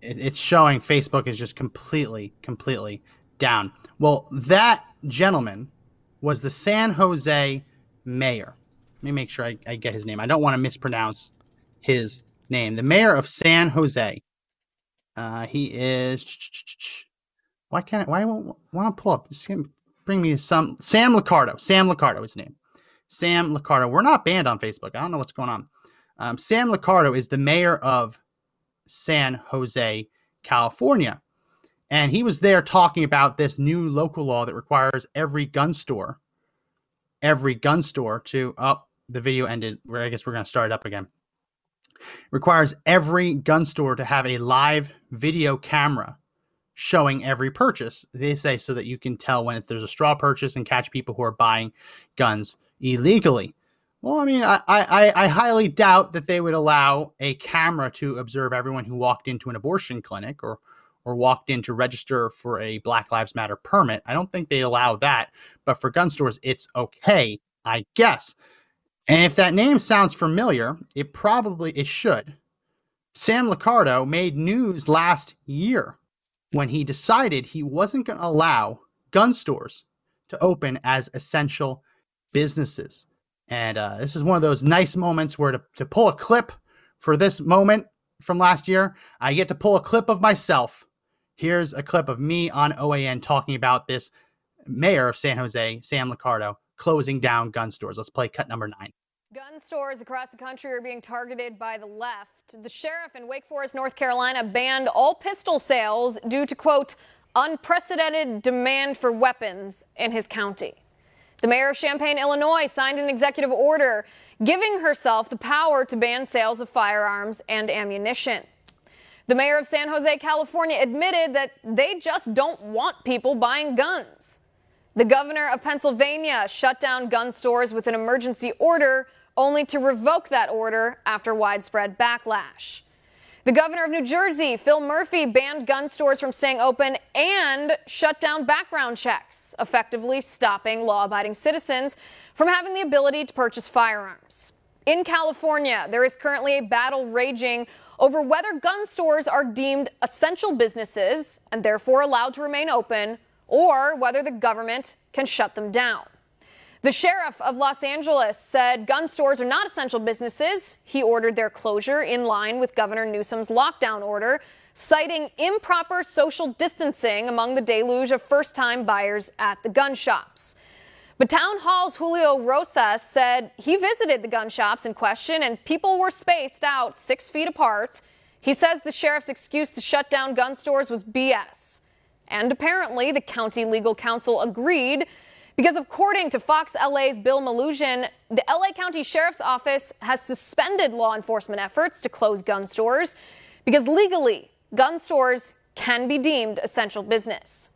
Speaker 1: it's showing Facebook is just completely, completely down. Well, that gentleman was the San Jose mayor. Let me make sure I, I get his name. I don't want to mispronounce his name. The mayor of San Jose. Uh, he is. Why can't? Why won't want to pull up? Just bring me some Sam Liccardo. Sam Liccardo is his name. Sam Liccardo. We're not banned on Facebook. I don't know what's going on. Um, Sam Liccardo is the mayor of San Jose, California. And he was there talking about this new local law that requires every gun store, every gun store to, oh, the video ended. Where I guess we're going to start it up again. Requires every gun store to have a live video camera showing every purchase. They say so that you can tell when if there's a straw purchase and catch people who are buying guns illegally. Well, I mean, I, I, I highly doubt that they would allow a camera to observe everyone who walked into an abortion clinic or or walked in to register for a Black Lives Matter permit. I don't think they allow that. But for gun stores, it's okay, I guess. And if that name sounds familiar, it probably it should. Sam Liccardo made news last year when he decided he wasn't going to allow gun stores to open as essential businesses. And uh, this is one of those nice moments where to, to pull a clip for this moment from last year, I get to pull a clip of myself. Here's a clip of me on OAN talking about this mayor of San Jose, Sam Liccardo, closing down gun stores. Let's play cut number nine.
Speaker 18: Gun stores across the country are being targeted by the left. The sheriff in Wake Forest, North Carolina banned all pistol sales due to, quote, unprecedented demand for weapons in his county. The mayor of Champaign, Illinois signed an executive order giving herself the power to ban sales of firearms and ammunition. The mayor of San Jose, California admitted that they just don't want people buying guns. The governor of Pennsylvania shut down gun stores with an emergency order, only to revoke that order after widespread backlash. The governor of New Jersey, Phil Murphy, banned gun stores from staying open and shut down background checks, effectively stopping law abiding citizens from having the ability to purchase firearms. In California, there is currently a battle raging over whether gun stores are deemed essential businesses and therefore allowed to remain open, or whether the government can shut them down. The sheriff of Los Angeles said gun stores are not essential businesses. He ordered their closure in line with Governor Newsom's lockdown order, citing improper social distancing among the deluge of first time buyers at the gun shops. But Town Hall's Julio Rosas said he visited the gun shops in question and people were spaced out six feet apart. He says the sheriff's excuse to shut down gun stores was BS. And apparently, the county legal counsel agreed because, according to Fox LA's Bill Melugin, the LA County Sheriff's Office has suspended law enforcement efforts to close gun stores because legally, gun stores can be deemed essential business.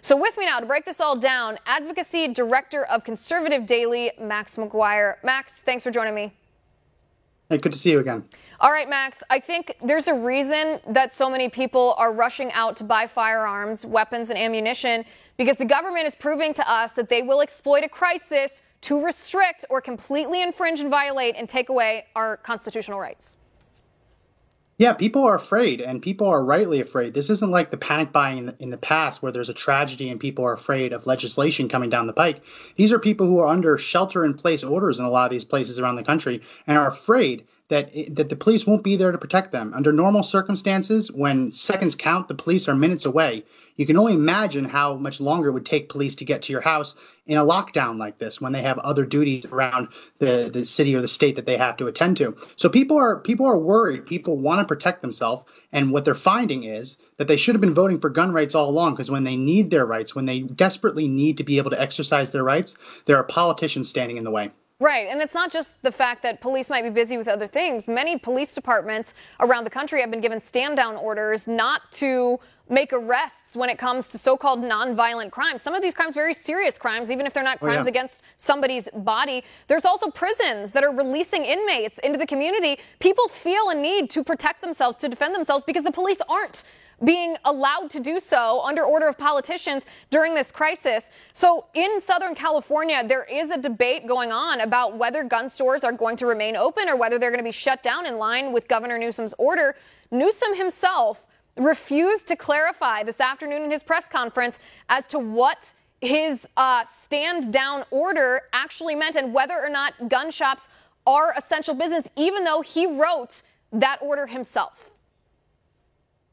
Speaker 18: So, with me now to break this all down, Advocacy Director of Conservative Daily, Max McGuire. Max, thanks for joining me.
Speaker 1: Hey, good to see you again.
Speaker 18: All right, Max, I think there's a reason that so many people are rushing out to buy firearms, weapons, and ammunition because the government is proving to us that they will exploit a crisis to restrict or completely infringe and violate and take away our constitutional rights.
Speaker 1: Yeah, people are afraid, and people are rightly afraid. This isn't like the panic buying in the, past where there's a tragedy and people are afraid of legislation coming down the pike. These are people who are under shelter in place orders in a lot of these places around the country and are afraid that that the police won't be there to protect them. Under normal circumstances, when seconds count, the police are minutes away. You can only imagine how much longer it would take police to get to your house in a lockdown like this when they have other duties around the, the city or the state that they have to attend to. So people are people are worried. People want to protect themselves, and what they're finding is that they should have been voting for gun rights all along because when they need their rights, when they desperately need to be able to exercise their rights, there are politicians standing in the way.
Speaker 18: Right, and it's not just the fact that police might be busy with other things. Many police departments around the country have been given stand down orders not to make arrests when it comes to so-called nonviolent crimes. Some of these crimes very serious crimes even if they're not
Speaker 19: Oh,
Speaker 18: crimes
Speaker 19: yeah.
Speaker 18: against somebody's body. There's also prisons that are releasing inmates into the community. People feel a need to protect themselves, to defend themselves because the police aren't being allowed to do so under order of politicians during this crisis. So in Southern California, there is a debate going on about whether gun stores are going to remain open or whether they're going to be shut down in line with Governor Newsom's order. Newsom himself refused to clarify this afternoon in his press conference as to what his uh, stand down order actually meant and whether or not gun shops are essential business, even though he wrote that order himself.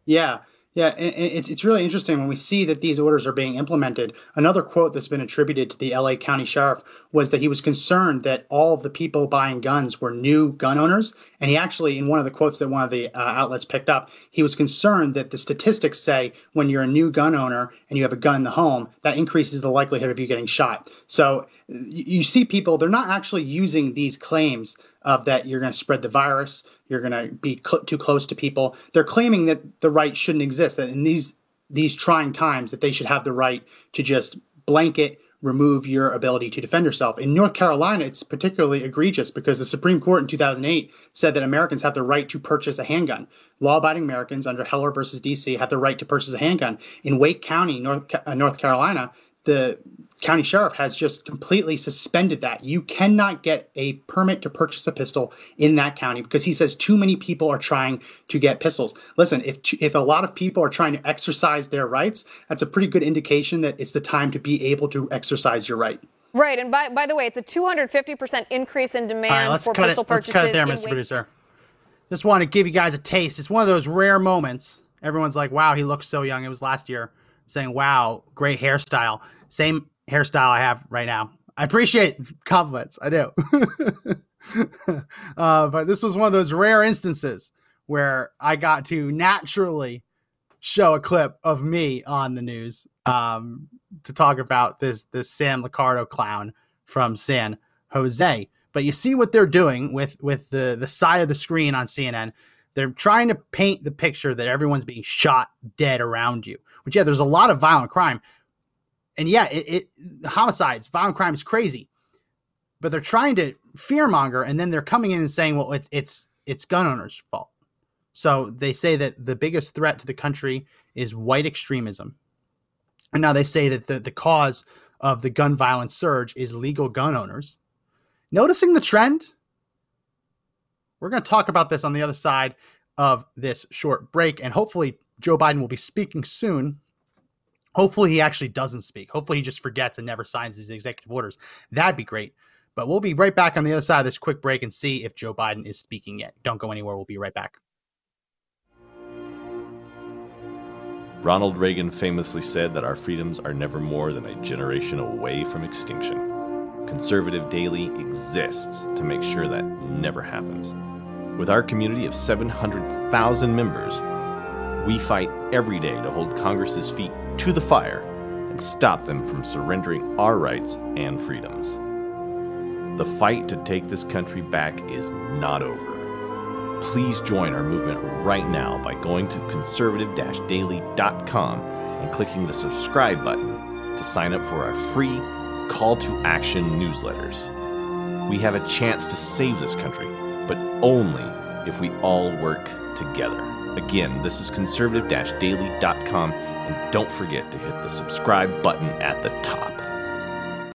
Speaker 1: Yeah. Yeah, it's, really interesting when we see that these orders are being implemented. Another quote that's been attributed to the LA County Sheriff was that he was concerned that all of the people buying guns were new gun owners. And he actually, in one of the quotes that one of the uh, outlets picked up, he was concerned that the statistics say when you're a new gun owner and you have a gun in the home, that increases the likelihood of you getting shot. So you see people, they're not actually using these claims of that you're going to spread the virus, you're going to be cl- too close to people. They're claiming that the right shouldn't exist. That in these these trying times, that they should have the right to just blanket remove your ability to defend yourself. In North Carolina, it's particularly egregious because the Supreme Court in 2008 said that Americans have the right to purchase a handgun. Law-abiding Americans under Heller versus DC have the right to purchase a handgun. In Wake County, North uh, North Carolina, the county sheriff has just completely suspended that. You cannot get a permit to purchase a pistol in that county because he says too many people are trying to get pistols. Listen, if if a lot of people are trying to exercise their rights, that's a pretty good indication that it's the time to be able to exercise your right.
Speaker 18: Right, and by, by the way, it's a 250% increase in demand
Speaker 1: All right, let's
Speaker 18: for
Speaker 1: cut
Speaker 18: pistol
Speaker 1: it. Let's
Speaker 18: purchases.
Speaker 1: cut it there, Mr.
Speaker 18: Wake-
Speaker 1: Producer. Just want to give you guys a taste. It's one of those rare moments. Everyone's like, "Wow, he looks so young." It was last year. Saying, "Wow, great hairstyle." Same hairstyle I have right now. I appreciate compliments. I do. [LAUGHS] uh, but this was one of those rare instances where I got to naturally show a clip of me on the news um, to talk about this this Sam Liccardo clown from San Jose. But you see what they're doing with with the the side of the screen on CNN. They're trying to paint the picture that everyone's being shot dead around you. Which yeah, there's a lot of violent crime, and yeah, it, it homicides, violent crime is crazy. But they're trying to fearmonger, and then they're coming in and saying, "Well, it's it's it's gun owners' fault." So they say that the biggest threat to the country is white extremism. And now they say that the, the cause of the gun violence surge is legal gun owners. Noticing the trend? We're going to talk about this on the other side of this short break. And hopefully, Joe Biden will be speaking soon. Hopefully, he actually doesn't speak. Hopefully, he just forgets and never signs these executive orders. That'd be great. But we'll be right back on the other side of this quick break and see if Joe Biden is speaking yet. Don't go anywhere. We'll be right back.
Speaker 17: Ronald Reagan famously said that our freedoms are never more than a generation away from extinction. Conservative Daily exists to make sure that never happens. With our community of 700,000 members, we fight every day to hold Congress's feet to the fire and stop them from surrendering our rights and freedoms. The fight to take this country back is not over. Please join our movement right now by going to conservative daily.com and clicking the subscribe button to sign up for our free call to action newsletters. We have a chance to save this country, but only if we all work together. Again, this is conservative daily.com, and don't forget to hit the subscribe button at the top.